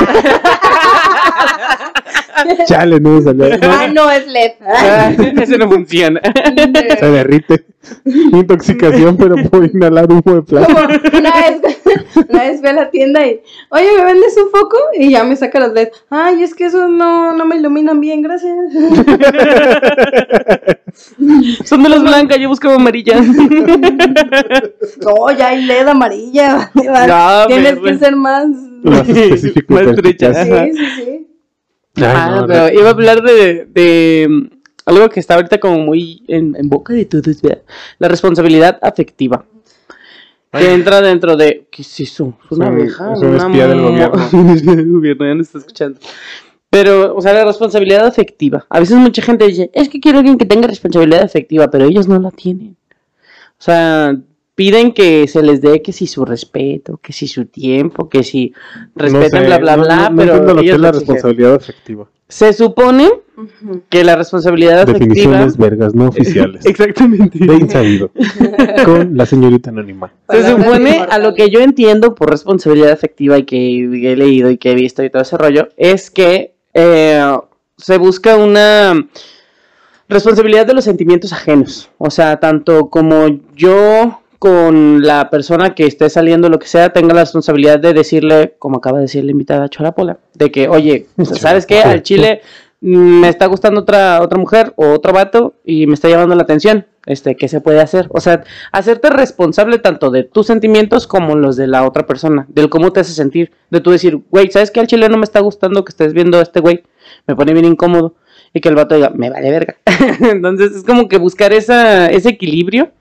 Chale, no me salió. Ah, no es LED. Ah, ese no funciona. Se derrite. Intoxicación, pero puedo inhalar humo de plástico. una vez, una vez fui a la tienda y, oye, ¿me vendes un foco? Y ya me saca los LED. Ay, es que esos no, no me iluminan bien, gracias. Son de las blancas, yo buscaba amarillas. No, ya hay LED amarilla. No, Tienes que ser más. Más Más estrecha. Sí, sí, sí. Ay, Ah, no, pero iba a hablar de, de mm, algo que está ahorita como muy en, en boca de todos. La responsabilidad afectiva. Que entra dentro de. ¿Qué es eso? ¿Es una abeja? es un Una espía del gobierno. un espía del gobierno, ya no está escuchando. Pero, o sea, la responsabilidad afectiva. A veces mucha gente dice, es que quiero alguien que tenga responsabilidad afectiva, pero ellos no la tienen. O sea, piden que se les dé que si su respeto, que si su tiempo, que si No respeten sé, bla bla no- bla, no- no pero entiendo lo que es la responsabilidad afectiva. Se supone que la responsabilidad afectiva Definiciones vergas no oficiales. Exactamente. de insabido. Con la señorita anónima. Se supone, a lo que yo entiendo por responsabilidad afectiva y que he leído y que he visto y todo ese rollo, es que eh, se busca una responsabilidad de los sentimientos ajenos. O sea, tanto como yo con la persona que esté saliendo, lo que sea, tenga la responsabilidad de decirle, como acaba de decir la invitada Cholapola, de que, oye, ¿sabes qué? Al chile mm, me está gustando otra, otra mujer o otro vato y me está llamando la atención. Este, ¿qué se puede hacer? O sea, hacerte responsable tanto de tus sentimientos como los de la otra persona, del cómo te hace sentir, de tú decir, güey, ¿sabes qué? Al chile no me está gustando que estés viendo a este güey, me pone bien incómodo, y que el vato diga, me vale verga. Entonces es como que buscar esa, ese equilibrio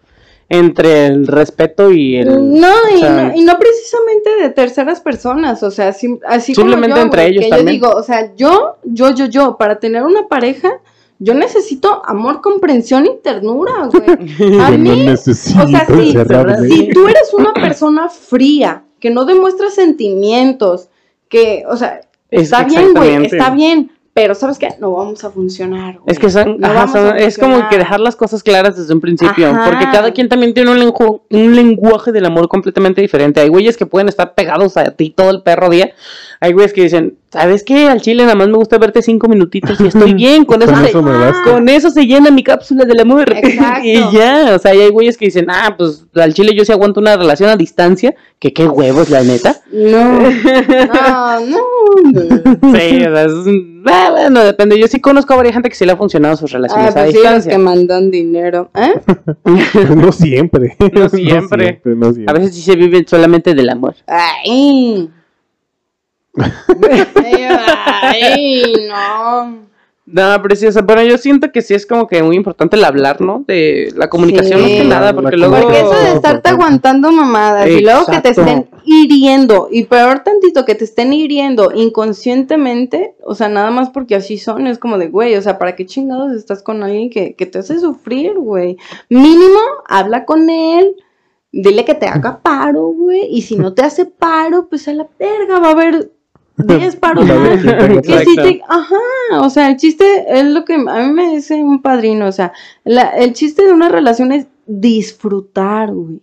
entre el respeto y el... No y, o sea, no, y no precisamente de terceras personas, o sea, sim- así Simplemente como yo, entre ellos que también. yo digo, o sea, yo, yo, yo, yo, para tener una pareja, yo necesito amor, comprensión y ternura, güey. A no mí, necesito o sea, sí, encerrarme. si tú eres una persona fría, que no demuestra sentimientos, que, o sea, Es está bien, güey, está bien, pero ¿sabes qué? No vamos a funcionar, güey. Es que son, No ajá, son- es como que dejar las cosas claras desde un principio, Ajá. porque cada quien también tiene un, lengu- un lenguaje del amor completamente diferente. Hay güeyes que pueden estar pegados a ti todo el perro día. Hay güeyes que dicen, ¿sabes qué? Al chile nada más me gusta verte cinco minutitos y estoy bien, con eso, Con se, eso me basta. con eso se llena mi cápsula del amor. Exacto. y ya, o sea, hay güeyes que dicen, ah, pues al chile yo sí aguanto una relación a distancia, que qué huevos, la neta. No, no, no. Sí, o sea, es un- ah, bueno, depende. Yo sí conozco a varias gente que sí le ha funcionado sus Ah, relaciones a pues sí, los que mandan dinero. ¿Eh? no siempre. No siempre. no siempre. A veces sí se vive solamente del amor. Ay. Ay, no. No, preciosa. Bueno, yo siento que sí es como que muy importante el hablar, ¿no? De la comunicación Sí. más que nada, porque luego... Porque eso de estarte aguantando mamadas y luego que te estén hiriendo, y peor tantito que te estén hiriendo inconscientemente, o sea, nada más porque así son, es como de, güey, o sea, ¿para qué chingados estás con alguien que, que te hace sufrir, güey? Mínimo, habla con él, dile que te haga paro, güey, y si no te hace paro, pues a la verga va a haber 10 paros más. Que te- ajá, o sea, el chiste es lo que a mí me dice un padrino, o sea, la- el chiste de una relación es disfrutar, güey.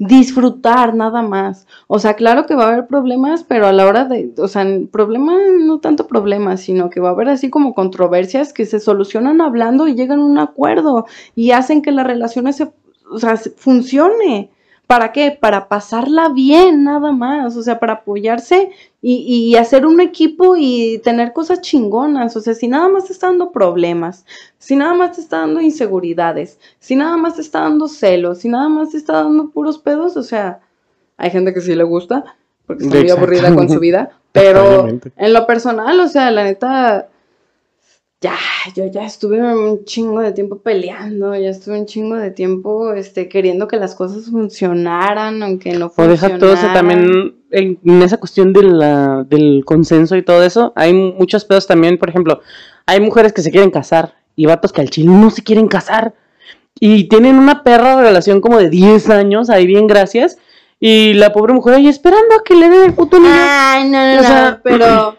Disfrutar nada más. O sea, claro que va a haber problemas, pero a la hora de, o sea, problemas, no tanto problemas, sino que va a haber así como controversias que se solucionan hablando y llegan a un acuerdo y hacen que la relación se, o sea, se- funcione. ¿Para qué? Para pasarla bien, nada más. O sea, para apoyarse y, y hacer un equipo y tener cosas chingonas. O sea, si nada más te está dando problemas, si nada más te está dando inseguridades, si nada más te está dando celos, si nada más te está dando puros pedos, o sea, hay gente que sí le gusta, porque está muy aburrida con su vida, pero en lo personal, o sea, la neta, ya, yo ya estuve un chingo de tiempo peleando, ya estuve un chingo de tiempo, este, queriendo que las cosas funcionaran, aunque no O funcionaran. deja todo eso también en, en esa cuestión de la- del consenso y todo eso. Hay muchos pedos también, por ejemplo, hay mujeres que se quieren casar y vatos que al chile no se quieren casar. Y tienen una perra relación como de 10 años, ahí bien gracias. Y la pobre mujer ahí esperando a que le den el puto niño. Ay, no, no, O no, sea- pero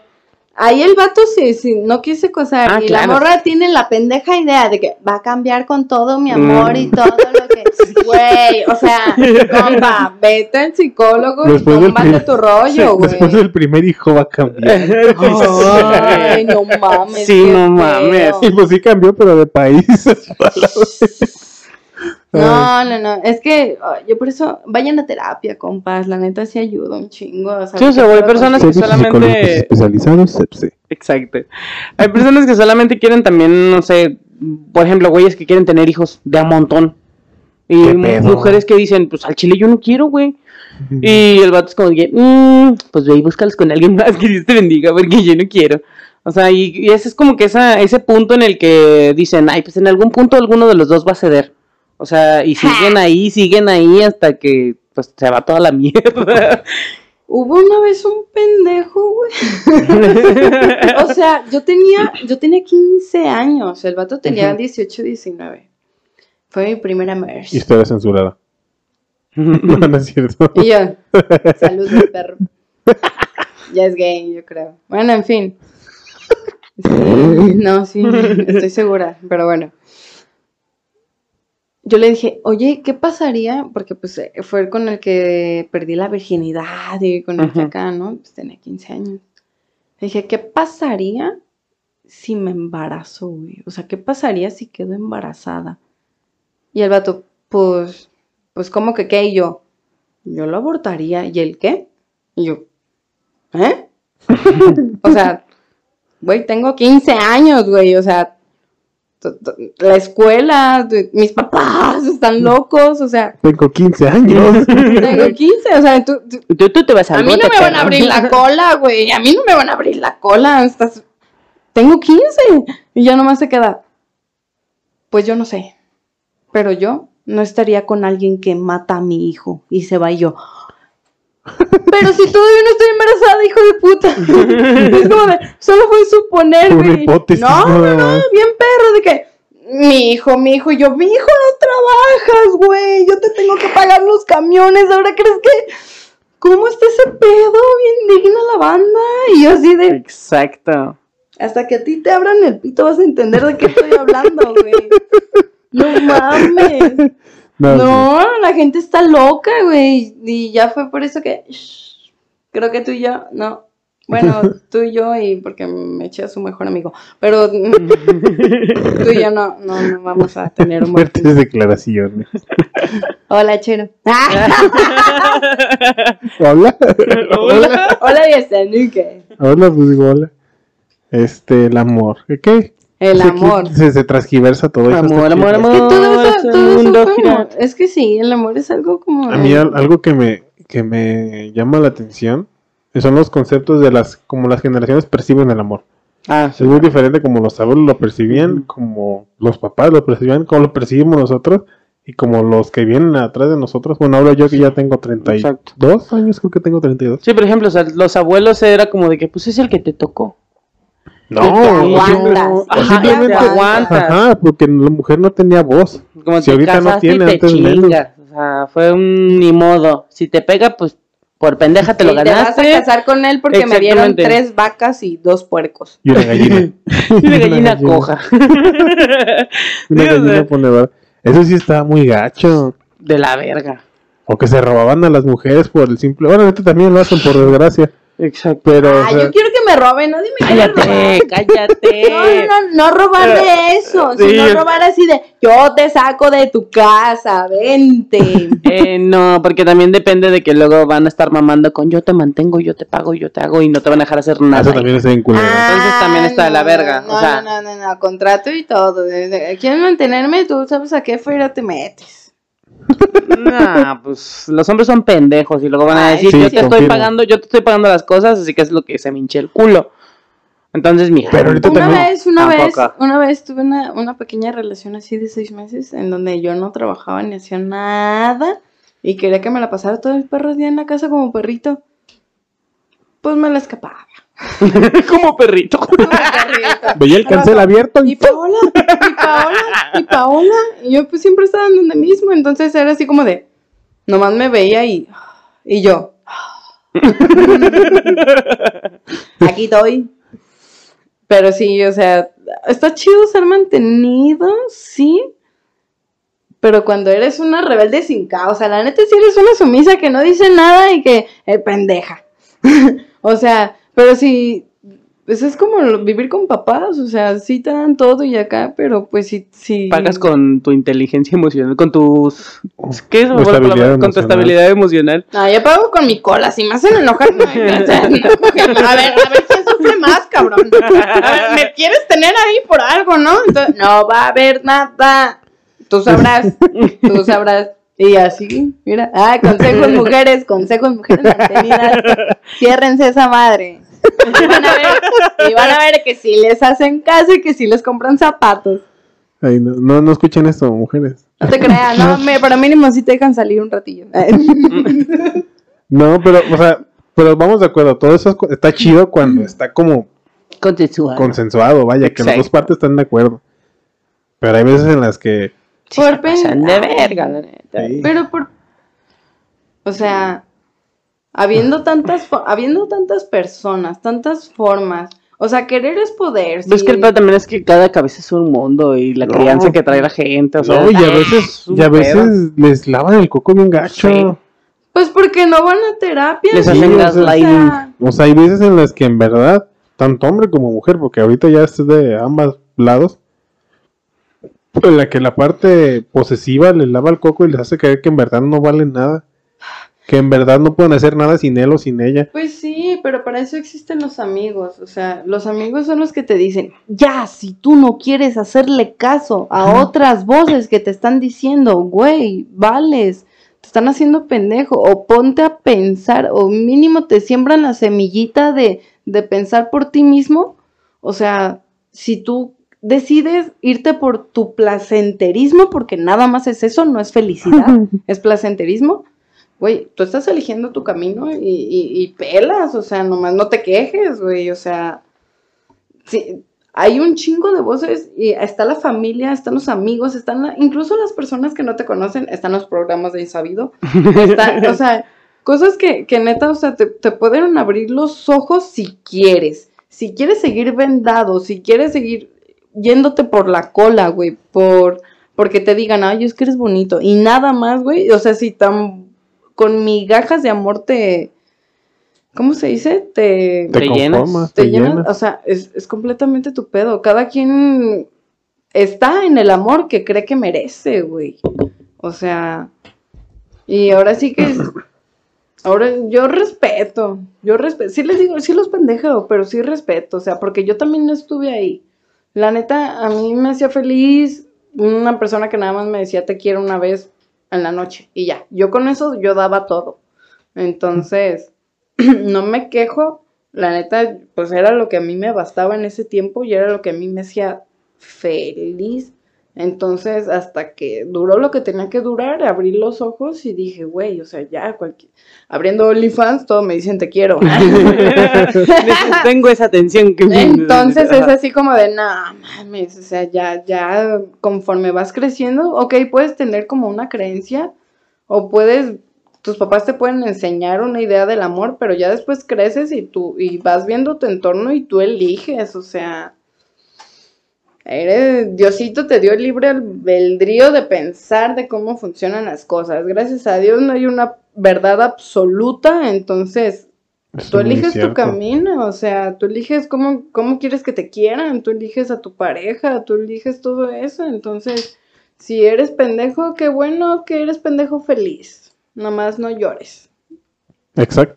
ahí el vato sí, sí, no quise casar. Ah, y claro. la morra tiene la pendeja idea de que va a cambiar con todo mi amor Mm. y todo lo que. Güey, o sea, compa, vete al psicólogo Después y tómate tu rollo, güey. Después del primer hijo va a cambiar. Ay, no mames. Sí, no mames. feo. Y pues sí cambió, pero de país. No, no, no, es que ay, yo por eso, vayan a terapia, compas, la neta sí ayuda un chingo. o sea, Sí, o sea, puedo personas que solamente- especializados, sepse. Exacto. Hay personas que solamente quieren también, no sé, por ejemplo, güeyes que quieren tener hijos de a montón. Y mujeres que dicen, pues al chile yo no quiero, güey. Y el vato es como que, "Mm, pues ve y búscalos con alguien más que Dios te bendiga, porque yo no quiero. O sea, y, y ese es como que esa, ese punto en el que dicen, ay, pues en algún punto alguno de los dos va a ceder. O sea, y siguen ahí, siguen ahí hasta que pues se va toda la mierda. Hubo una vez un pendejo, güey. O sea, yo tenía, yo tenía 15 años, el vato tenía Ujú. 18, 19. Fue mi primera merch. Historia censurada. No, no es cierto. Y yo, salud, mi perro. Ya es gay, yo creo. Bueno, en fin. Sí, no, sí, estoy segura, pero bueno. Yo le dije, oye, ¿qué pasaría? Porque pues eh, fue con el que perdí la virginidad y con el que acá, ¿no? Pues tenía 15 años. Le dije, ¿qué pasaría si me embarazo, güey? O sea, ¿qué pasaría si quedo embarazada? Y el vato, pues, pues, ¿cómo que qué? Y yo, yo lo abortaría. ¿Y el qué? Y yo, ¿eh? o sea, güey, tengo 15 años, güey, o sea, la escuela, mis papás están locos, o sea, Tengo 15 años. tengo 15, o sea, tú- tú- Tú, tú te vas a al mí no me van a abrir la cola, güey, a mí no me van a abrir la cola, estás... tengo 15, y ya nomás se queda, pues yo no sé, pero yo no estaría con alguien que mata a mi hijo y se va y yo... Pero si todavía no estoy embarazada, hijo de puta. Es como de, solo fue suponer, Una güey. hipótesis, No, no, no, más. bien perro, de que mi hijo, mi hijo, y yo, mi hijo no trabajas, güey. Yo te tengo que pagar los camiones. Ahora crees que. ¿Cómo está ese pedo? Bien digna la banda. Y yo así de. Exacto. Hasta que a ti te abran el pito vas a entender de qué estoy hablando, güey. No mames. No, No, la gente está loca, güey. Y ya fue por eso que. shh, creo que tú y yo, no. Bueno, tú y yo, y porque me eché a su mejor amigo. Pero mm, tú y yo no, no, no vamos a tener un buen Fuertes declaraciones. Hola, Chero. Hola. Hola. Hola, Yastanuke. Hola, pues digo hola. Este, el amor. ¿Qué? El amor. Se, se transgiversa todo. Amor, chido. amor, Es amor. que todo es eso, todo eso mundo fue gira. amor. Es que sí, el amor es algo como. A mí al- algo que me, que me llama la atención son los conceptos de las, como las generaciones perciben el amor. Ah, Es muy diferente como los abuelos lo percibían, como los papás lo percibían, como lo percibimos nosotros y como los que vienen atrás de nosotros. Bueno, hablo yo que ya tengo 32 Exacto. años, creo que tengo 32. Sí, por ejemplo, o sea, los abuelos era como de que, pues es el que te tocó. No, aguantas, simple- o Ajá, simplemente te aguantas. Ajá, porque la mujer no tenía voz. Como Si te ahorita no tiene, te antes menos. chingas. O sea, fue un ni modo. Si te pega, pues por pendeja te lo Y te vas a ganaste. casar con él porque me dieron tres vacas y dos puercos. Y una gallina. Y una gallina coja. Una gallina ponedora. Eso sí estaba muy gacho. de la verga. O que se robaban a las mujeres por el simple. Bueno, ahorita también lo hacen por desgracia. Exacto. Pero. o Ah, sea, yo quiero que me roben, nadie me quiere robar. Cállate, cállate. No, no, no, no robar de eso, Sí. sino robar así de yo te saco de tu casa, vente. Eh, no, porque también depende de que luego van a estar mamando con yo te mantengo, yo te pago, yo te hago y no te van a dejar hacer nada. Eso también es en culero. Entonces también está de la verga, No, o sea. no, no, no, no, contrato y todo. ¿Quieres mantenerme? Tú sabes a qué fuera te metes. Nah, pues los hombres son pendejos y luego van a Ay, decir, sí, yo te estoy pagando, yo te estoy pagando las cosas, así que es lo que se me hinche el culo. Entonces, mira. Pero ahorita Una también. vez, una vez, Tampoco. una vez tuve una, una pequeña relación así de seis meses en donde yo no trabajaba ni hacía nada y quería que me la pasara todo el perro día en la casa como perrito. Pues me la escapaba. como perrito. Como perrito. Veía el cancel abierto Y y. Paola, y Paola, y Paola. Y yo pues siempre estaba en donde mismo. Entonces era así como de, nomás me veía y, y yo. Aquí estoy. Pero sí, o sea, está chido ser mantenido, sí. Pero cuando eres una rebelde sin causa, la neta si eres una sumisa que no dice nada y que eh, pendeja. o sea, pero si pues es como vivir con papás, o sea, sí te dan todo y acá, pero pues sí, sí. Pagas con tu inteligencia emocional, con tus... ¿Qué es? Con tu emocional. estabilidad emocional. No, yo pago con mi cola, si me hacen enojar, no, o sea, no, a ver, a ver quién sufre más, cabrón. A ver, me quieres tener ahí por algo, ¿no? Entonces, no va a haber nada. Tú sabrás, tú sabrás. Y así, mira, ah, consejos mujeres, consejos mujeres mantenidas. Ciérrense esa madre. Y van a ver, y van a ver que si les hacen caso y que si les compran zapatos. Ay, no, no, no escuchen esto, mujeres. No te creas, no, me, para mínimo sí te dejan salir un ratillo. No, pero, o sea, pero vamos de acuerdo. Todo eso está chido cuando está como Consensual. consensuado, vaya, que las dos partes están de acuerdo. Pero hay veces en las que. Sí, Por de verga. Sí. Pero por O sea, habiendo tantas, habiendo tantas personas, tantas formas. O sea, querer es poder. Pero es sí. que el pedo también es que cada cabeza es un mundo y la No. crianza que trae la gente, o sea, No, y a es veces, y a veces les lavan el coco bien gacho. Sí. Pues porque no van a terapia. Les hacen o sea, gaslighting. o sea, O sea, hay veces en las que en verdad, tanto hombre como mujer, porque ahorita ya es de ambos lados, en la que la parte posesiva les lava el coco y les hace creer que en verdad no valen nada. Que en verdad no pueden hacer nada sin él o sin ella. Pues sí, pero para eso existen los amigos. O sea, los amigos son los que te dicen, ya, si tú no quieres hacerle caso a otras voces que te están diciendo, güey, vales, te están haciendo pendejo, o ponte a pensar, o mínimo te siembran la semillita de, de pensar por ti mismo. O sea, si tú decides irte por tu placenterismo, porque nada más es eso, no es felicidad, es placenterismo. Güey, tú estás eligiendo tu camino y, y- y pelas, o sea, nomás no te quejes, güey, o sea, sí, hay un chingo de voces y está la familia, están los amigos, están la- incluso las personas que no te conocen, están los programas de Insabido, están, o sea, cosas que, que neta, o sea, te, te pueden abrir los ojos si quieres, si quieres seguir vendado, si quieres seguir yéndote por la cola, güey, por, porque te digan, ay, es que eres bonito, y nada más, güey, o sea, si tan, con migajas de amor te, ¿cómo se dice? Te, Te, Te llenas, conformas, te te, llenas, llenas. o sea, es, es completamente tu pedo. Cada quien está en el amor que cree que merece, güey. O sea, y ahora sí que es- ahora yo respeto, yo respeto, sí les digo, sí los pendejo, pero sí respeto, o sea, porque yo también no estuve ahí. La neta, a mí me hacía feliz una persona que nada más me decía te quiero una vez en la noche y ya. Yo con eso yo daba todo. Entonces, no me quejo, la neta, pues era lo que a mí me bastaba en ese tiempo y era lo que a mí me hacía feliz. Entonces, hasta que duró lo que tenía que durar, abrí los ojos y dije, güey, o sea, ya, cualquier... abriendo OnlyFans, todos me dicen te quiero. Tengo esa atención que Entonces es así como de, no mames, o sea, ya, ya conforme vas creciendo, ok, puedes tener como una creencia o puedes, tus papás te pueden enseñar una idea del amor, pero ya después creces y tú, y vas viendo tu entorno y tú eliges, o sea, eres, Diosito te dio el libre albedrío de pensar de cómo funcionan las cosas. Gracias a Dios no hay una verdad absoluta, entonces Eso Tú eliges tu camino, o sea, tú eliges cómo, cómo quieres que te quieran, tú eliges a tu pareja, tú eliges todo eso, entonces, si eres pendejo, qué bueno que eres pendejo feliz, nomás no llores. Exacto.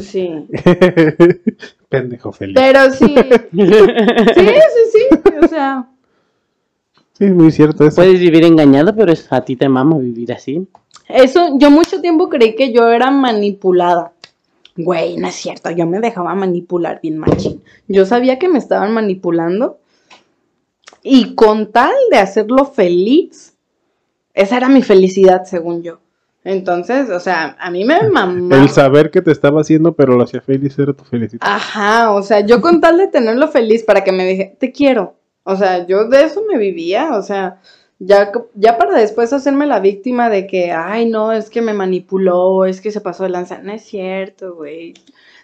Sí, Pendejo feliz. pero sí, sí, sí, sí, o sea, Sí, es muy cierto eso. Puedes vivir engañado, pero es- a ti te mama vivir así. eso, yo mucho tiempo creí que yo era manipulada. Güey, no es cierto, yo me dejaba manipular bien machín. Yo sabía que me estaban manipulando y con tal de hacerlo feliz, esa era mi felicidad, según yo. Entonces, o sea, a mí me mamaba. El saber que te estaba haciendo, pero lo hacía feliz era tu felicidad. Ajá, o sea, yo con tal de tenerlo feliz para que me dije, te quiero. O sea, yo de eso me vivía, o sea, ya, ya para después hacerme la víctima de que, ay, no, es que me manipuló, es que se pasó de lanza. No es cierto, güey.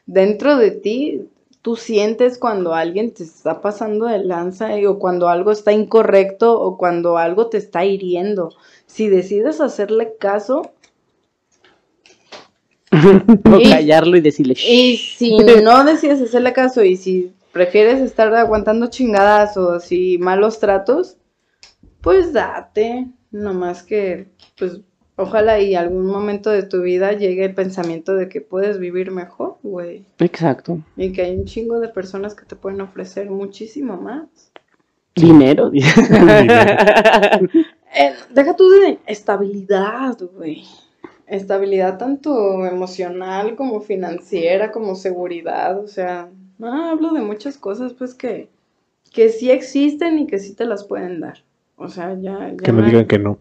Dentro de ti, tú sientes cuando alguien te está pasando de lanza o cuando algo está incorrecto o cuando algo te está hiriendo. Si decides hacerle caso, O Y- callarlo y decirle. Y si no decides hacerle caso y si prefieres estar aguantando chingadazos y malos tratos, pues date. Nomás que, pues, ojalá y algún momento de tu vida llegue el pensamiento de que puedes vivir mejor, güey. Exacto. Y que hay un chingo de personas que te pueden ofrecer muchísimo más. Dinero. Eh, deja tú de estabilidad, güey. Estabilidad tanto emocional como financiera, como seguridad, o sea, no, hablo de muchas cosas pues que, que sí existen y que sí te las pueden dar. O sea, ya... ya Que no hay- digan que no.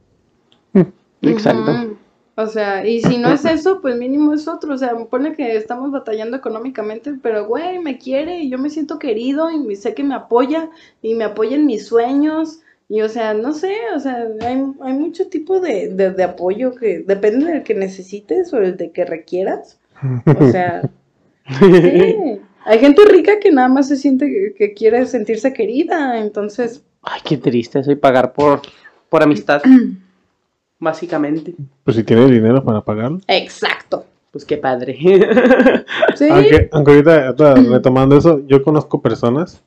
Exacto. Ujú. O sea, y si no es eso, pues mínimo es otro. O sea, pone que estamos batallando económicamente, pero güey, me quiere y yo me siento querido y me- sé que me apoya y me apoya en mis sueños Y o sea, no sé, o sea, hay, hay mucho tipo de, de, de apoyo que depende del que necesites o el de que requieras. O sea, sí. Hay gente rica que nada más se siente que, que quiere sentirse querida, entonces, Ay, qué triste soy pagar por, por amistad. Básicamente. Pues si tienes dinero para pagarlo. exacto. Pues qué padre. Sí. Aunque, aunque ahorita, retomando eso, yo conozco personas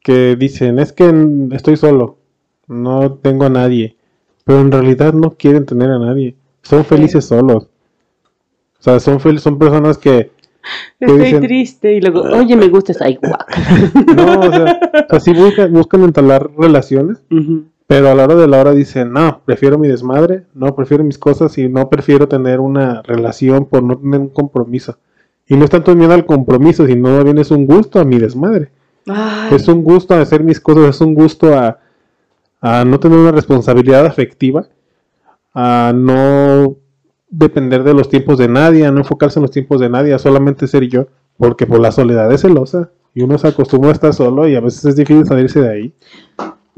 que dicen, es que estoy solo, no tengo a nadie, pero en realidad no quieren tener a nadie, son felices solos. O sea, son, fel- son personas que, Estoy dicen? triste. Y luego, oye, me gusta guácala. no, o sea, o sea, sí buscan, buscan entablar relaciones, pero a la hora de la hora dicen, no, prefiero mi desmadre, no, prefiero mis cosas y no prefiero tener una relación por no tener un compromiso. Y no es tanto miedo al compromiso, sino bien es un gusto a mi desmadre. Ay, Es un gusto a hacer mis cosas, es un gusto a, a no tener una responsabilidad afectiva, a no depender de los tiempos de nadie, a no enfocarse en los tiempos de nadie, a solamente ser yo, porque por la soledad es celosa y uno se acostumbra a estar solo y a veces es difícil salirse de ahí.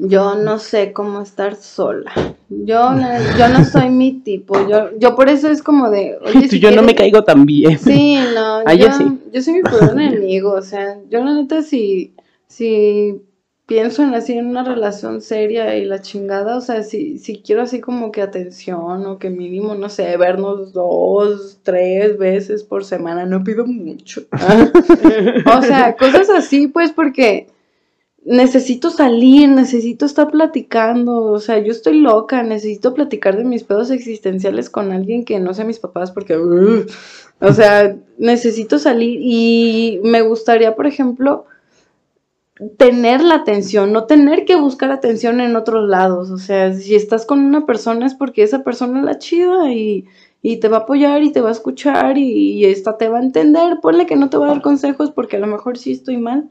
Yo no sé cómo estar sola. Yo, no- yo no soy mi tipo. Yo, yo por eso es como de. Oye, Tú, si yo no me caigo tan bien. Sí, no. Ah, yo, yo sí. yo soy mi peor enemigo. O sea, yo la neta, si, si pienso en así en una relación seria y la chingada, o sea, si, si quiero así como que atención o que mínimo, no sé, vernos dos, tres veces por semana, no pido mucho. O sea, cosas así, pues, porque necesito salir, necesito estar platicando, o sea, yo estoy loca, necesito platicar de mis pedos existenciales con alguien que no sea mis papás, porque, uh, o sea, necesito salir y me gustaría, por ejemplo, tener la atención, no tener que buscar atención en otros lados, o sea, si estás con una persona es porque esa persona es la chida y, y te va a apoyar y te va a escuchar y, y esta te va a entender, ponle que no te va a dar consejos porque a lo mejor sí estoy mal,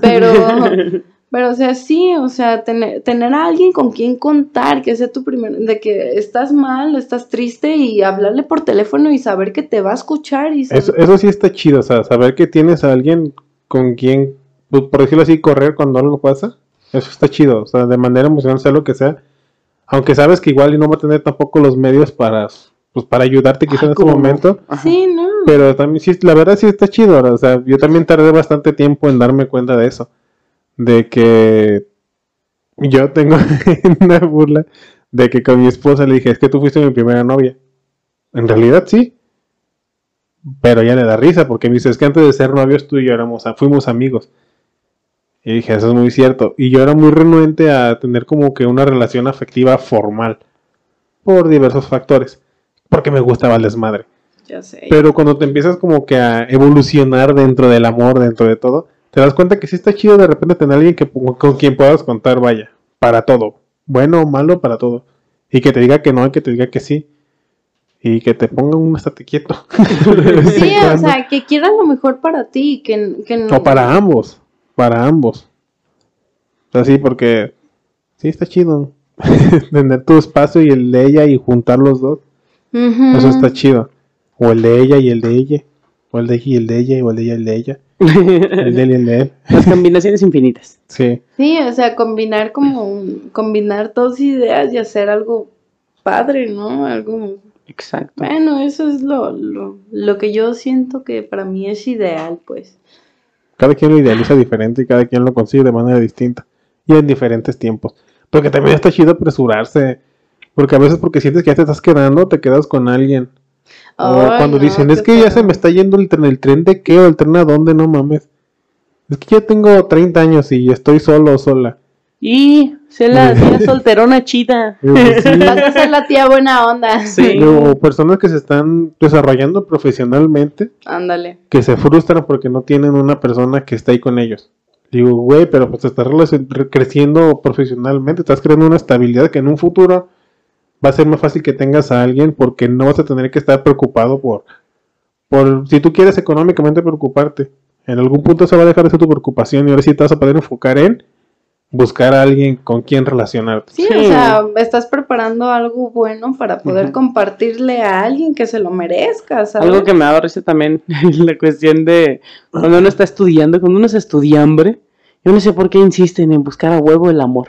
pero, pero o sea, sí, o sea, tener, tener a alguien con quien contar, que sea tu primer, de que estás mal, estás triste y hablarle por teléfono y saber que te va a escuchar y saber- Eso, eso sí está chido, o sea, saber que tienes a alguien con quien, pues, por decirlo así, correr cuando algo pasa, eso está chido, o sea, de manera emocional, sea lo que sea, aunque sabes que igual y no va a tener tampoco los medios para, pues, para ayudarte quizá Ay, en ese ¿cómo no? momento. Sí, ¿no? pero también sí, la verdad sí está chido, o sea, yo también tardé bastante tiempo en darme cuenta de eso, de que yo tengo una burla de que con mi esposa le dije, es que tú fuiste mi primera novia. En realidad sí, pero ya le da risa porque me dice, es que antes de ser novios tú y yo éramos, fuimos amigos. Y dije, eso es muy cierto. Y yo era muy renuente a tener como que una relación afectiva formal por diversos factores, porque me gustaba el desmadre. Ya sé. Pero cuando te empiezas como que a evolucionar dentro del amor, dentro de todo, te das cuenta que sí está chido de repente tener alguien que, con quien puedas contar, vaya, para todo. Bueno o malo, para todo. Y que te diga que no y que te diga que sí. Y que te ponga un estate quieto. Sí, o sea, que quieran lo mejor para ti, que, que no. O para ambos. Para ambos. O sea, sí, porque sí está chido. Tener tu espacio y el de ella y juntar los dos. Eso está chido. O el de ella y el de ella. O el de ella y el de ella. O el de ella y el de ella. El de él y el de él. Las combinaciones infinitas. Sí. Sí, o sea, combinar como un- combinar dos ideas y hacer algo padre, ¿no? Algo Exacto. bueno, eso es lo, lo, lo que yo siento que para mí es ideal, pues. Cada quien lo idealiza diferente y cada quien lo consigue de manera distinta. Y en diferentes tiempos. Porque también está chido apresurarse. Porque a veces porque sientes que ya te estás quedando, te quedas con alguien. O cuando no, dicen, es que ya se me está yendo el tren, el tren de qué o el tren a dónde, no mames. Es que ya tengo 30 años y estoy solo o sola. Y se la tía solterona chida. Vas a ser la tía buena onda. Sí. O personas que se están desarrollando profesionalmente Ándale. que se frustran porque no tienen una persona que está ahí con ellos. Digo, güey, pero pues estás creciendo profesionalmente, estás creando una estabilidad que en un futuro va a ser más fácil que tengas a alguien porque no vas a tener que estar preocupado por, por si tú quieres económicamente preocuparte. En algún punto se va a dejar de ser tu preocupación y ahora sí te vas a poder enfocar en buscar a alguien con quien relacionarte. Sí, Sí. o sea, estás preparando algo bueno para poder compartirle a alguien que se lo merezca, ¿sabes? Algo que me ha dado risa también la cuestión de cuando uno está estudiando, cuando uno es estudiambre, yo no sé por qué insisten en buscar a huevo el amor.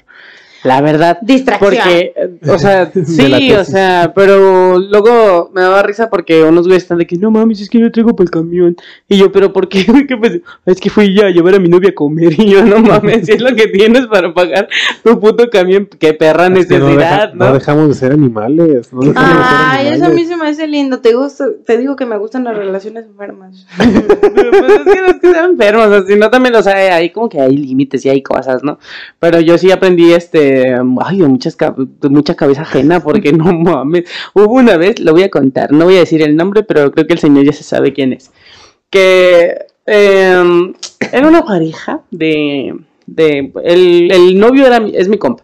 La verdad. Distracción. Porque, o sea, De la sí, o sea, pero luego me daba risa porque unos güeyes están de que no mames, es que yo traigo para el camión. Y yo, pero ¿por qué? ¿Qué pasó? Es que fui ya a llevar a mi novia a comer. Y yo, no mames, si es lo que tienes para pagar tu puto camión, qué perra Es que no, necesidad, deja- no ¿no? dejamos de ser animales. No dejamos de ser Ay, eso a mí se me hace lindo. Te gusta, te digo que me gustan las relaciones enfermas. pues es que no es que sean enfermos, o sea, sino también, o sea, hay como que hay límites y hay cosas, ¿no? Pero yo sí aprendí, este, ay, de, muchas, de mucha cabeza ajena, porque no mames. Hubo una vez, lo voy a contar, no voy a decir el nombre, pero creo que el señor ya se sabe quién es. Que em, era una pareja de, de el, el novio era, es mi compa,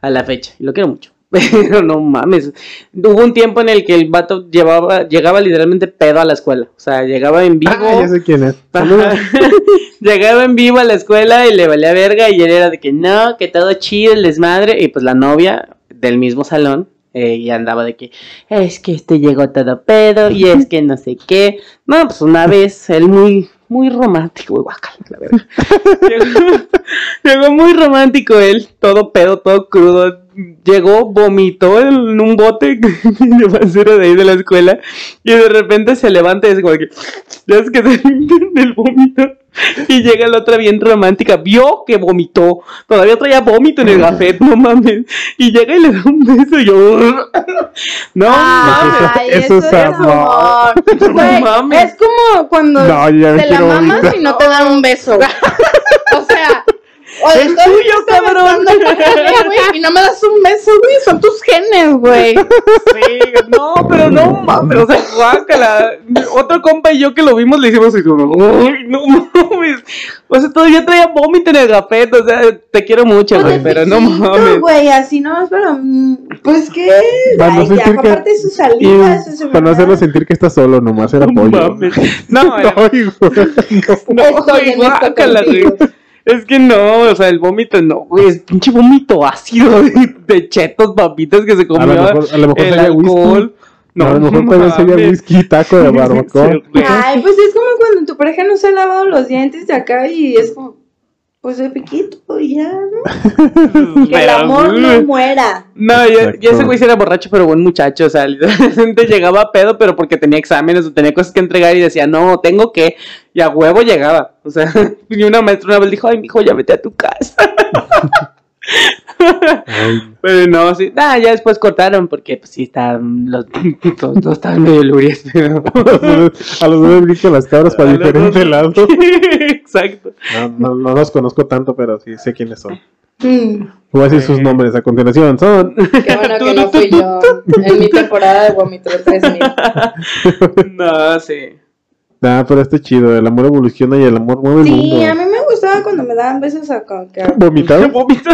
a la fecha, y lo quiero mucho. Pero no mames. Hubo un tiempo en el que el vato llevaba, llegaba literalmente pedo a la escuela. O sea, llegaba en vivo. Ah, ya sé quién es. Llegaba en vivo a la escuela y le valía verga y él era de que no, que todo chido, el desmadre. Y pues la novia del mismo salón eh, y andaba de que es que este llegó todo pedo y es que no sé qué. No, pues una vez él muy, muy romántico, güey, la llegó, llegó muy romántico él, todo pedo, todo crudo. Llegó, vomitó en un bote de basura de ahí de la escuela y de repente se levanta y es como que, ya es que se en el vómito. Y llega la otra bien romántica, vio que vomitó, todavía traía vómito en el gafet, no mames. Y llega y le da un beso y yo, no Ay, Eso eso, es amor. No mames. es como cuando No, te la mamas vomitar. y no te dan un beso. O sea, o de Es tuyo, cabrón. y no me das un beso, güey, son tus genes, güey. Sí, no, pero no mames, o sea, guácala. Otro compa y yo que lo vimos le hicimos así, como, "Uy, no mames. O sea, todavía traía vómito en el gafet, o sea, te quiero mucho, güey, pero no mames. güey, así nomás, pero, mm, pues, ¿qué? Para no Ay, ya, sentir que- aparte de sus Y salidas, su para no hacerlo sentir que está solo, nomás era No pollo. mames. No, no, guácala, güey. contigo. Es que no, o sea, el vómito no, güey, es pinche vómito ácido de, de chetos, papitas que se A lo comió. mejor, a lo mejor el sería whisky. alcohol. No, a lo mejor todavía sería whisky taco de barbacoa. Ay, pues es como cuando tu pareja no se ha lavado los dientes de acá y es como, pues de piquito y ya, ¿no? Que el amor no muera. No, Exacto. ya ese güey sí era borracho, pero buen muchacho. O sea, literalmente llegaba a pedo, pero porque tenía exámenes o tenía cosas que entregar y decía, no, tengo que. Y a huevo llegaba. O sea, y una maestra una vez dijo, ay, mijo, ya vete a tu casa. Pero no, sí. Ah, ya después cortaron porque, pues sí, estaban. Los, los dos estaban medio lurias. pero- a los dos brincan las cabras para diferente lado. Exacto. No, no, no los conozco tanto, pero sí sé quiénes son. Mm, Voy a decir sus nombres a continuación. Son qué bueno que no fui yo en mi temporada de vómito de 3000. No, sí. Ah, pero está chido. El amor evoluciona y el amor mueve el Sí, mundo. a mí me gustaba cuando me daban besos acá. que- ¿Vomitado? ¿Vomito?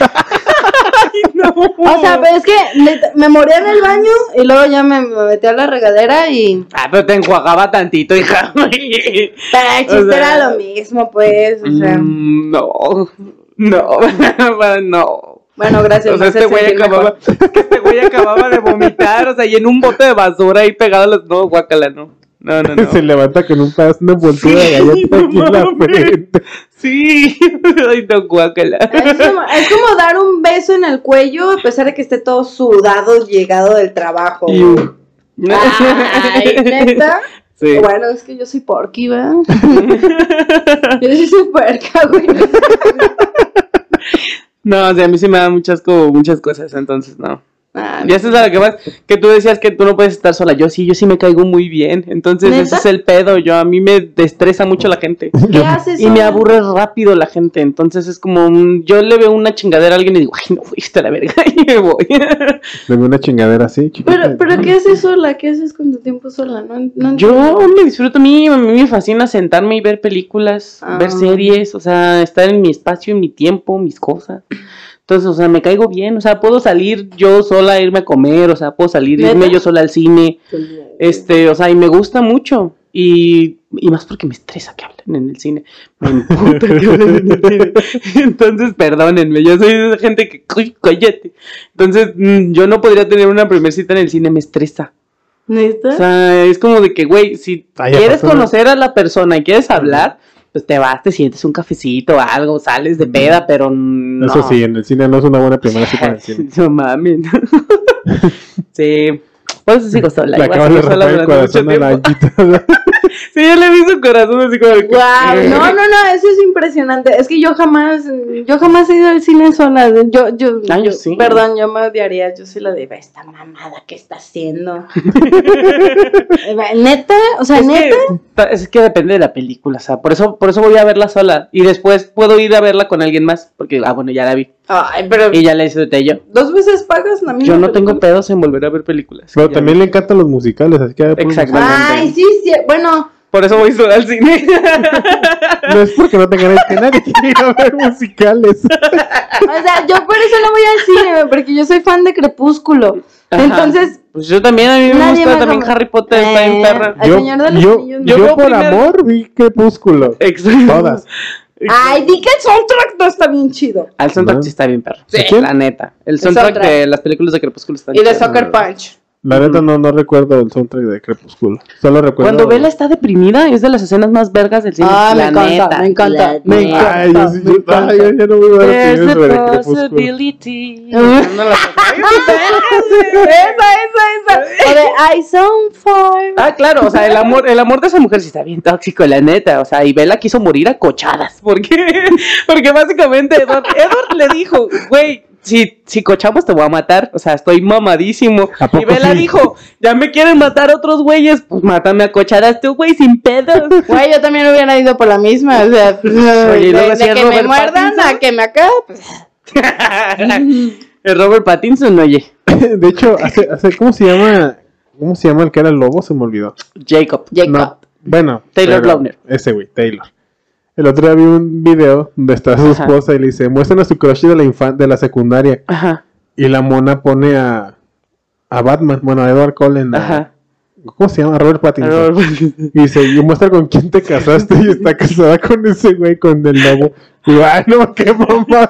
Ay, no. O sea, pero es que neta, me moría en el baño y luego ya me, me metí a la regadera y... Ah, pero te enjuagaba tantito, hija. Pero el chiste O sea, era lo mismo, pues, o sea... Mm, no, no, no. Bueno, gracias. O sea, me hace este güey acababa, este güey acababa de vomitar, o sea, y en un bote de basura ahí pegado a los. No, guácala, no. No, no, no. Se levanta con un pedazo de envoltura de galleta aquí en la no frente. Sí, ay, no, guácala. Es como, es como dar un beso en el cuello a pesar de que esté todo sudado, llegado del trabajo. Ay, neta. Sí. Bueno, es que yo soy porky, ¿verdad? yo soy puerca, güey. No, o sea, a mí sí me dan muchas, como, muchas cosas, entonces no. Ah, Ya sabes a lo que vas, que tú decías que tú no puedes estar sola. Yo sí, yo sí me caigo muy bien. Entonces, ¿Neta? ese es el pedo. Yo a mí me destresa mucho la gente. ¿Qué haces? Y me aburre rápido la gente. Entonces es como, un- yo le veo una chingadera a alguien y digo, ay, no fuiste a la verga. Y me voy. Le veo una chingadera así, chiquita. Pero, pero ¿qué haces sola? ¿Qué haces con tu tiempo sola? No, no Yo me disfruto a mí, a mí me fascina sentarme y ver películas, Ah. ver series, o sea, estar en mi espacio, en mi tiempo, mis cosas. Entonces, o sea, me caigo bien, o sea, puedo salir yo sola a irme a comer, o sea, puedo salir, ¿Neta? irme yo sola al cine, este, o sea, y me gusta mucho. Y, y más porque me estresa que hablen en el cine. Me emputa que hablen en el cine. Entonces, perdónenme, yo soy de esa gente que, "Uy, cállate. Entonces, mm, yo no podría tener una primer cita en el cine, me estresa. O ¿Neta? sea, es como de que, güey, si quieres conocer a la persona y quieres hablar, pues te vas, te sientes un cafecito, algo, sales de peda, pero no. Eso sí, en el cine no es una buena primera cita en el cine. No mames. sí. Por eso sigo sola. Le igual acabas de romper el corazón la. Anquita. Sí, yo le vi su corazón así como Wow, no, no, no, eso es impresionante. Es que yo jamás, yo jamás he ido al cine sola. Yo, yo, Ah, yo sí. perdón, yo me odiaría. Yo soy la de esta mamada que está haciendo. neta, o sea, Es neta. que, es que depende de la película, o sea, por eso, por eso voy a verla sola. Y después puedo ir a verla con alguien más, porque, ah, bueno, ya la vi. Ay, pero Y ya la disfruté yo. dos veces pagas la misma Yo no tengo pedos en volver a ver películas. Pero también le encantan los musicales, así que... pues, Exactamente. Ay, sí, sí. Bueno, Por eso voy sola al cine. No es porque no tengan que nadie quiere ir a ver musicales. o sea, yo por eso no voy al cine, porque yo soy fan de Crepúsculo. Ajá. Entonces, Pues yo también, a mí me gusta me también como- Harry Potter, está Eh, perra. Señor de los yo, yo no. Yo por primero- amor vi Crepúsculo. Exacto. Todas. Ay, di que el soundtrack no está bien chido. Al soundtrack No. sí está bien perro. ¿De quién? La neta. El soundtrack, soundtrack. de las películas de Crepúsculo está Y de chido. Soccer Punch. La neta no, no recuerdo el soundtrack de Crepúsculo. Solo recuerdo... Cuando Bella está deprimida, es de las escenas más vergas del cine. Ah, me la encanta, neta. me encanta, me neta. Ay, yo, sí, yo, ay, yo ya no voy a ver sobre Crepúsculo. possibility. esa, esa, esa. O de Eyes on Fire. Ah, claro, o sea, el amor, el amor de esa mujer sí está bien tóxico, la neta. O sea, y Bella quiso morir a cochadas. ¿Por qué? Porque básicamente Edward, Edward le dijo, güey, si, si cochamos te voy a matar. O sea, estoy mamadísimo. ¿A poco Y Bella sí? dijo, ya me quieren matar otros güeyes, pues mátame a cochadas tú, güey, sin pedos. Güey, yo también hubiera ido por la misma. O sea, pues, Oye, de, que me muerdan Pattinson. a que me acá. Pues, el Robert Pattinson, oye. De hecho, hace, hace, ¿cómo se llama? ¿Cómo se llama el que era el lobo? Se me olvidó. Jacob. Jacob. No, bueno. Taylor Lautner. Ese güey, Taylor. El otro día vi un video donde está su Ajá. esposa y le dice, muestran a su crush de la infan de la secundaria. Ajá, Y la mona pone a, a Batman, bueno, a Edward Cullen. a-. ¿Cómo se llama? Robert Pattinson. Robert Pattinson. Y dice, y muestra con quién te casaste y está casada con ese güey, con el lobo. Y digo, ay, no, qué mamada.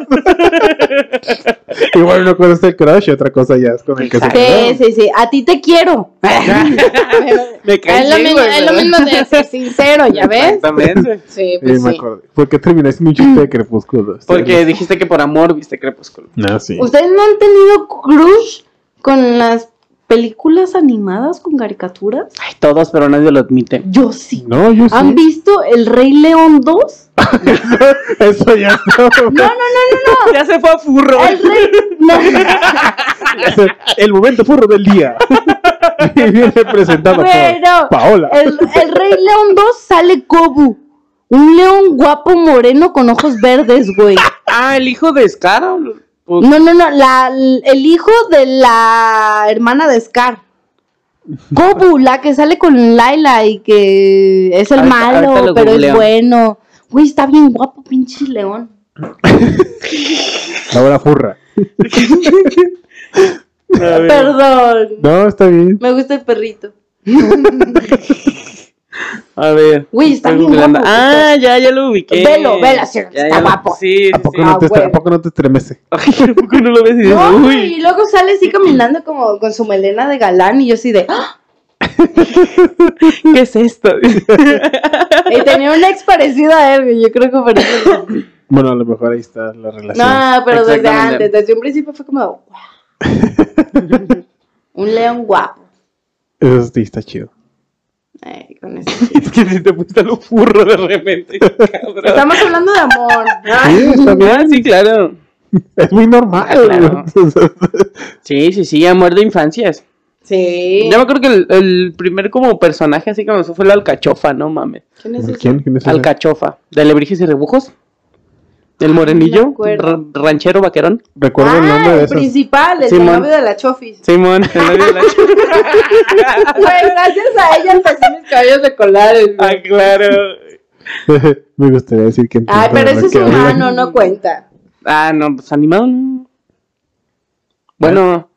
Igual una cosa es el crush y otra cosa ya es con el que se sí, sí, sí. A ti te quiero. Me cae es, lo mismo, es lo mismo de ser sincero, ¿ya ves? Exactamente. Sí, Sí, pues me sí. acordé. ¿Por qué terminaste un chiste de crepúsculo? Porque dijiste que por amor viste Crepúsculo. No, sí. ¿Ustedes no han tenido crush con las películas animadas con caricaturas? Ay, todos, pero nadie lo admite. Yo sí. No, yo sí. ¿Han visto El Rey León 2? Eso ya está. No, no, no, no, Ya se fue a furro. no. El Rey. No. El momento furro del día. y viene presentado por Paola. El, el Rey León 2 sale Kobu. Un león guapo moreno con ojos verdes, güey. Ah, el hijo de Scar. Pues, No, no, no, la, el hijo de la hermana de Scar. Kobu, la que sale con Laila y que es el Ahorita- malo, lo pero es googleo. bueno. Güey, está bien guapo, pinche león. Ahora furra. Perdón. No, está bien. Me gusta el perrito. A ver. Güey, está estoy bien googleando. guapo. Ah, ya, ya lo ubiqué. Velo, velo, sí, Ya, está ya lo- guapo. Sí, ¿A sí, poco, sí. no Ah, te, güey. ¿A poco no te estremece? Ay, ¿a poco no lo ves y dices, No, uy? y luego sale así caminando como con su melena de galán y yo así de... ¡Ah! ¿Qué es esto? Y tenía un ex parecido a él, yo creo que por eso... Bueno, a lo mejor ahí está la relación. No, pero desde antes, desde un principio fue como... Un león guapo. Eso sí está chido. Ay, con eso. es que si te gusta lo furro de repente, cabrón. Estamos hablando de amor. Sí, está bien. Ah, sí, claro. Es muy normal. Claro. Sí, sí, sí, amor de infancias. Sí. Yo me acuerdo que el, el primer como personaje así como eso fue la alcachofa, no mames. ¿Quién es ese? ¿Quién? ¿Quién es ese? Alcachofa, de Alebrijes y Rebujos. El morenillo, ra- ranchero vaquerón. Recuerdo el nombre Ah, de el esos. principal, el Simón. novio de la Chofis. Simón, el novio de la Güey, gracias a ella empecé mis cabellos de colares. Ah, claro. Me gustaría decir que Ay, pero ese es humano, no cuenta. Ah, no, pues animado no. Bueno,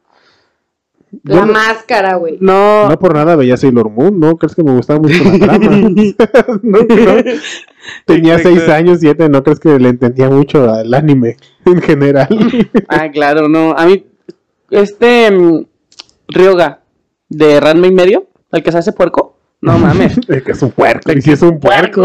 La no- máscara, güey. no. No por nada veía Sailor Moon, ¿no? ¿Crees que me gustaba mucho la trama? no, creo. Tenía Exacto. seis años, siete, ¿no crees que le entendía mucho al anime en general? Ah, claro, no. A mí, este mm, Ryoga de Ranma y medio, el que se hace puerco, No mames. Es que es un puerco. Y si es un puerco.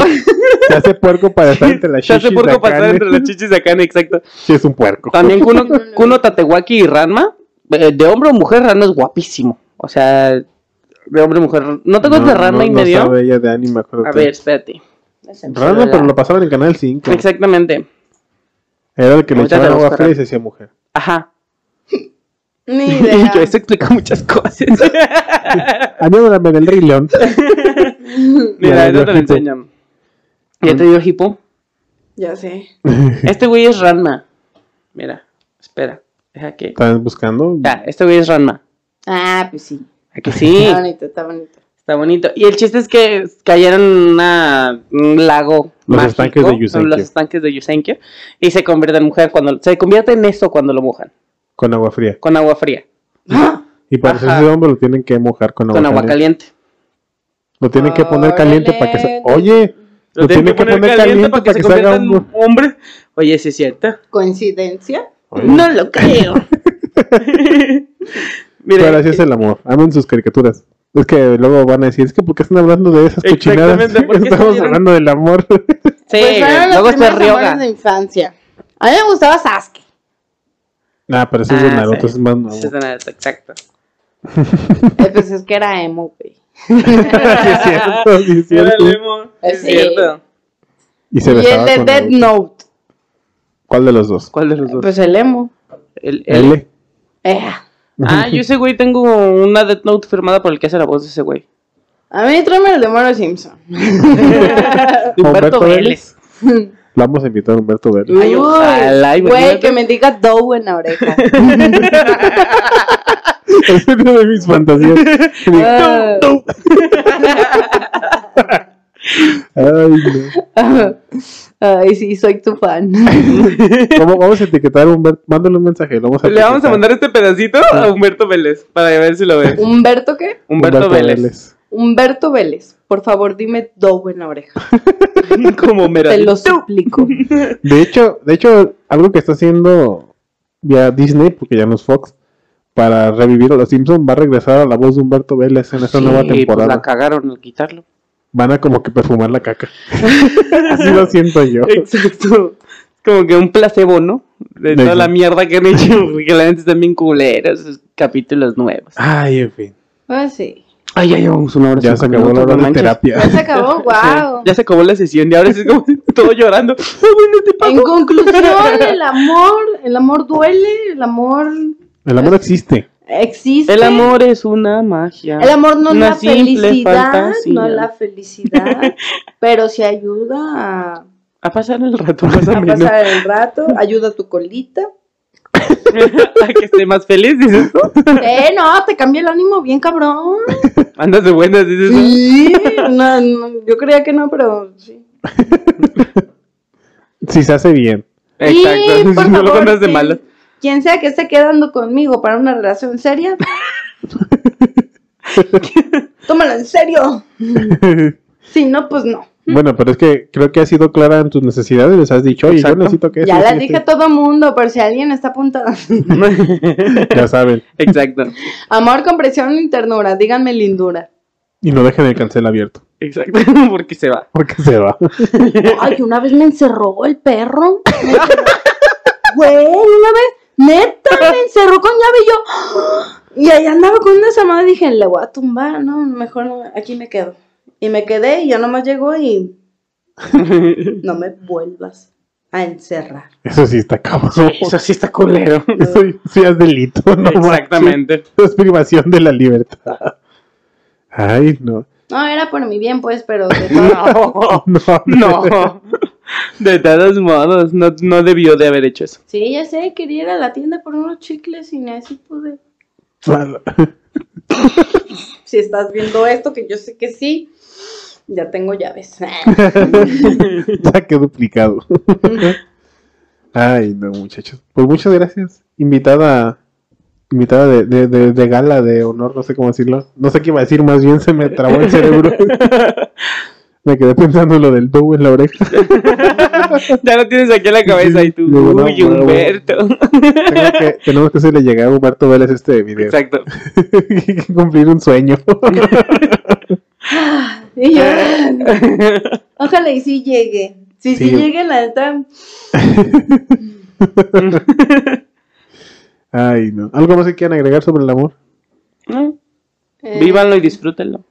Se hace puerco para estar entre las Se hace chichis porco pasar Akane. entre las chichis de Akane, exacto. Sí es un puerco. También Kuno, Kuno Tatewaki y Ranma, eh, de hombre o mujer, Ranma es guapísimo. O sea, de hombre o mujer. ¿No te acuerdas de Ranma y no medio? sabe ella de anime, acuérdate. A ver, espérate. Ranma, pero lo pasaban en Canal 5. Exactamente. Era el que le echaba te agua fría y se hacía mujer. Ajá. Ni idea. Eso explica muchas cosas. Añádame del Rey León. Mira, eso te lo ya, enseñan. Ya te digo, Hippo. Ya sé. Este güey es Ranma. Mira, espera. Deja que. ¿Estás buscando? Ya, este güey es Ranma. Ah, pues sí. ¿A que sí? Está bonito, está bonito. Está bonito. Y el chiste es que cayeron en una, un lago. Los mágico, estanques de Yusenkyo. Los estanques de Yusenkyo. Y se convierte en mujer cuando. Se convierte en eso cuando lo mojan. Con agua fría. Con agua fría. Y para Ajá. hacerse hombre lo tienen que mojar con agua, con agua caliente. caliente. Lo tienen que poner caliente para que se... Oye, lo, tienen que poner, caliente para que, se, haga convierta en un... hombre. Oye, sí es cierto. ¿Coincidencia? Oye, No lo creo. Mira, Pero así es el amor. Amen sus caricaturas. Es que luego van a decir, es que ¿por qué están hablando de esas cochinadas? Exactamente, ¿por qué Estamos salieron? hablando del amor. Sí, pues fueron los luego se rioga. de infancia. A mí me gustaba Sasuke. ah, pero eso es de Ah, Naruto, sí. es más nuevo. Sí, es de Naruto, Exacto. Eh, pues es que era emo, güey. Sí, es cierto, sí, es Era cierto. el emo, es Sí. cierto. Y se Y el de Dead Naruto. Note. ¿Cuál de los dos? ¿Cuál de los dos? Pues el emo. el, el- L. Eh, Ah, yo ese güey tengo una Death Note firmada por el que hace la voz de ese güey. A mí tráeme el de Moro Simpson. Humberto Vélez. Vamos a invitar a Humberto Vélez. Ay, ojalá. Güey, que me diga Dow en la oreja. es una de mis fantasías. Diga, Ah. "No, no". Ay, no. Ay, sí, soy tu fan. ¿Cómo vamos a etiquetar a Humberto? Mándale un mensaje. Lo vamos a Le vamos a mandar este pedacito a Humberto Vélez para ver si lo ve. ¿Humberto qué? Humberto, Vélez. Humberto Vélez. Por favor, dime Dow en la oreja. Como mera. Te lo suplico. De hecho, de hecho, algo que está haciendo ya Disney, porque ya no es Fox, para revivir a los Simpsons, va a regresar a la voz de Humberto Vélez en esta Sí, nueva pues temporada. la cagaron al quitarlo. Van a como que perfumar la caca. Así lo siento yo. Exacto. Como que un placebo, ¿no? De toda Sí. la mierda que han hecho, porque la gente están bien culeros, esos capítulos nuevos. Ay, en fin. Pues sí. Ay, ya llevamos una hora. Ya se acabó la hora no de terapia. Ya se acabó, wow. Ya se acabó la sesión y ahora sí es como todo llorando. No te En pasó. conclusión, el amor, el amor duele, el amor El amor existe. Existe. El amor es una magia. El amor no es Una la simple felicidad, fantasía. no es la felicidad, pero sí ayuda a, A pasar el rato más a menos. pasar el rato, ayuda a tu colita. a que esté más feliz, dices tú. Eh, no, te cambia el ánimo bien cabrón. Andas de buenas, dices tú. Sí, no, no, yo creía que no, pero sí. Si se hace bien. Exacto. Por no lo favor, contas de sí, malas. Quien sea que esté quedando conmigo para una relación seria, tómalo en serio. Si no, pues no. bueno, pero es que creo que has sido clara en tus necesidades. Les has dicho, oye, Exacto. yo necesito que Ya esto, dije a esto". todo mundo, por si alguien está apuntando. Ya saben. Exacto. Amor, comprensión y ternura, díganme lindura. Y no dejen el cancel abierto. Exacto. Porque se va. Porque se va. Ay, una vez me encerró el perro. Güey, una vez, neta, me encerró con llave y yo. Y ahí andaba con una samada y dije, le voy a tumbar, no, mejor no, aquí me quedo. Y me quedé y ya nomás llegó y no me vuelvas a encerrar. Eso sí está cabrón. Eso sí está culero. Eso sí es delito. No Exactamente. manches. Es privación de la libertad. Ay, no. No, era por mi bien, pues, pero No. No. No. De todos modos, no, no debió de haber hecho eso. Sí, ya sé, quería ir a la tienda por unos chicles y ni así pude. Si estás viendo esto, que yo sé que sí, ya tengo llaves. ya quedó duplicado. Ay, no, muchachos. Pues muchas gracias. Invitada. Invitada de, de, de, de gala, de honor, no sé cómo decirlo. No sé qué iba a decir, más bien se me trabó el cerebro. Me quedé pensando en lo del dough en la oreja. Ya lo tienes aquí en la cabeza y tú, no, uy, no, Humberto. Tengo que, tenemos que hacerle llegar a Humberto Vélez este video. Exacto. Hay que cumplir un sueño. Y yo, ojalá y sí llegue. Si sí, Sí. llegue, la neta. Ay, no. ¿Algo más que quieran agregar sobre el amor? No, eh, Vívanlo y disfrútenlo.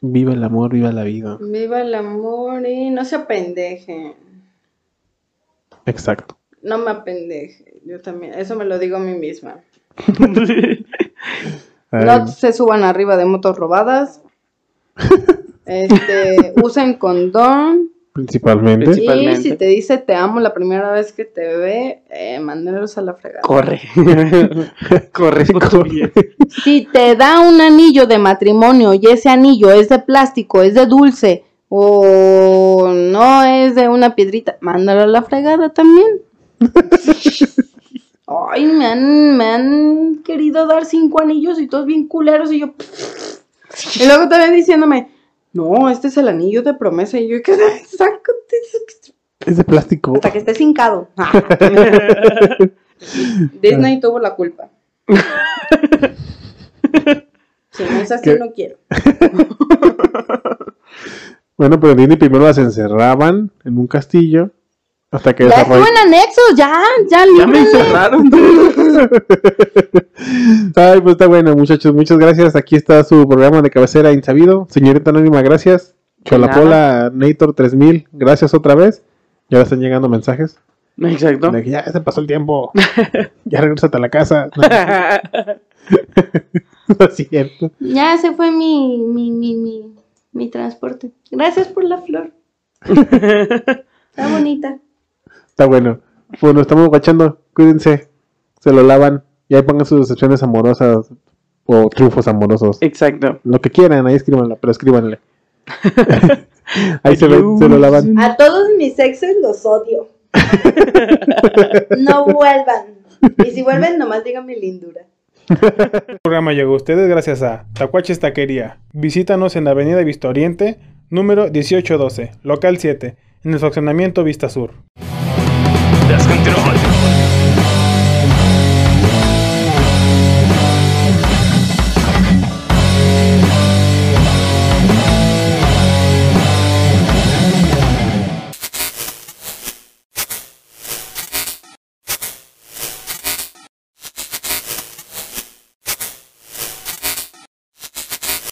Viva el amor, viva la vida. Viva el amor y no se apendejen. Exacto. No me apendeje. Yo también. Eso me lo digo a mí misma. No se suban arriba de motos robadas. Este, usen condón. Principalmente. Y Principalmente. si te dice te amo la primera vez que te ve, eh, mándenlos a la fregada. Corre. Corre bien. Si te da un anillo de matrimonio y ese anillo es de plástico, es de dulce o no es de una piedrita, mándalo a la fregada también. Ay, me han, me han querido dar cinco anillos y todos bien culeros y yo... Y luego también diciéndome, no, este es el anillo de promesa y yo, ¿qué? Sácate. Es de plástico. Hasta que estés hincado. Disney tuvo la culpa. Si no es así, ¿Qué? no quiero. Bueno, pero Disney primero las encerraban en un castillo hasta que Ya estuvo en anexos, ya, ya, Ya me encerraron. Ay, pues está bueno, muchachos. Muchas gracias. Aquí está su programa de cabecera insabido. Señorita Anónima, gracias. Cholapola Nator 3000, gracias otra vez. Ya le están llegando mensajes. Exacto. De que ya se pasó el tiempo. ya regresate a la casa. No, es cierto. Ya se fue mi, mi, mi, mi, mi transporte. Gracias por la flor. Está bonita. Está bueno. Bueno, estamos guachando. Cuídense. Se lo lavan. Y ahí pongan sus decepciones amorosas o triunfos amorosos. Exacto. Lo que quieran, ahí escríbanla, pero escríbanle. ahí se, ven, se lo lavan. A todos mis exes los odio. No vuelvan. Y si vuelven, nomás díganme lindura. El programa llegó a ustedes gracias a Tacuaches Taquería. Visítanos en la Avenida Vista Oriente, número 1812, local 7, en el fraccionamiento Vista Sur. desk. Continue on.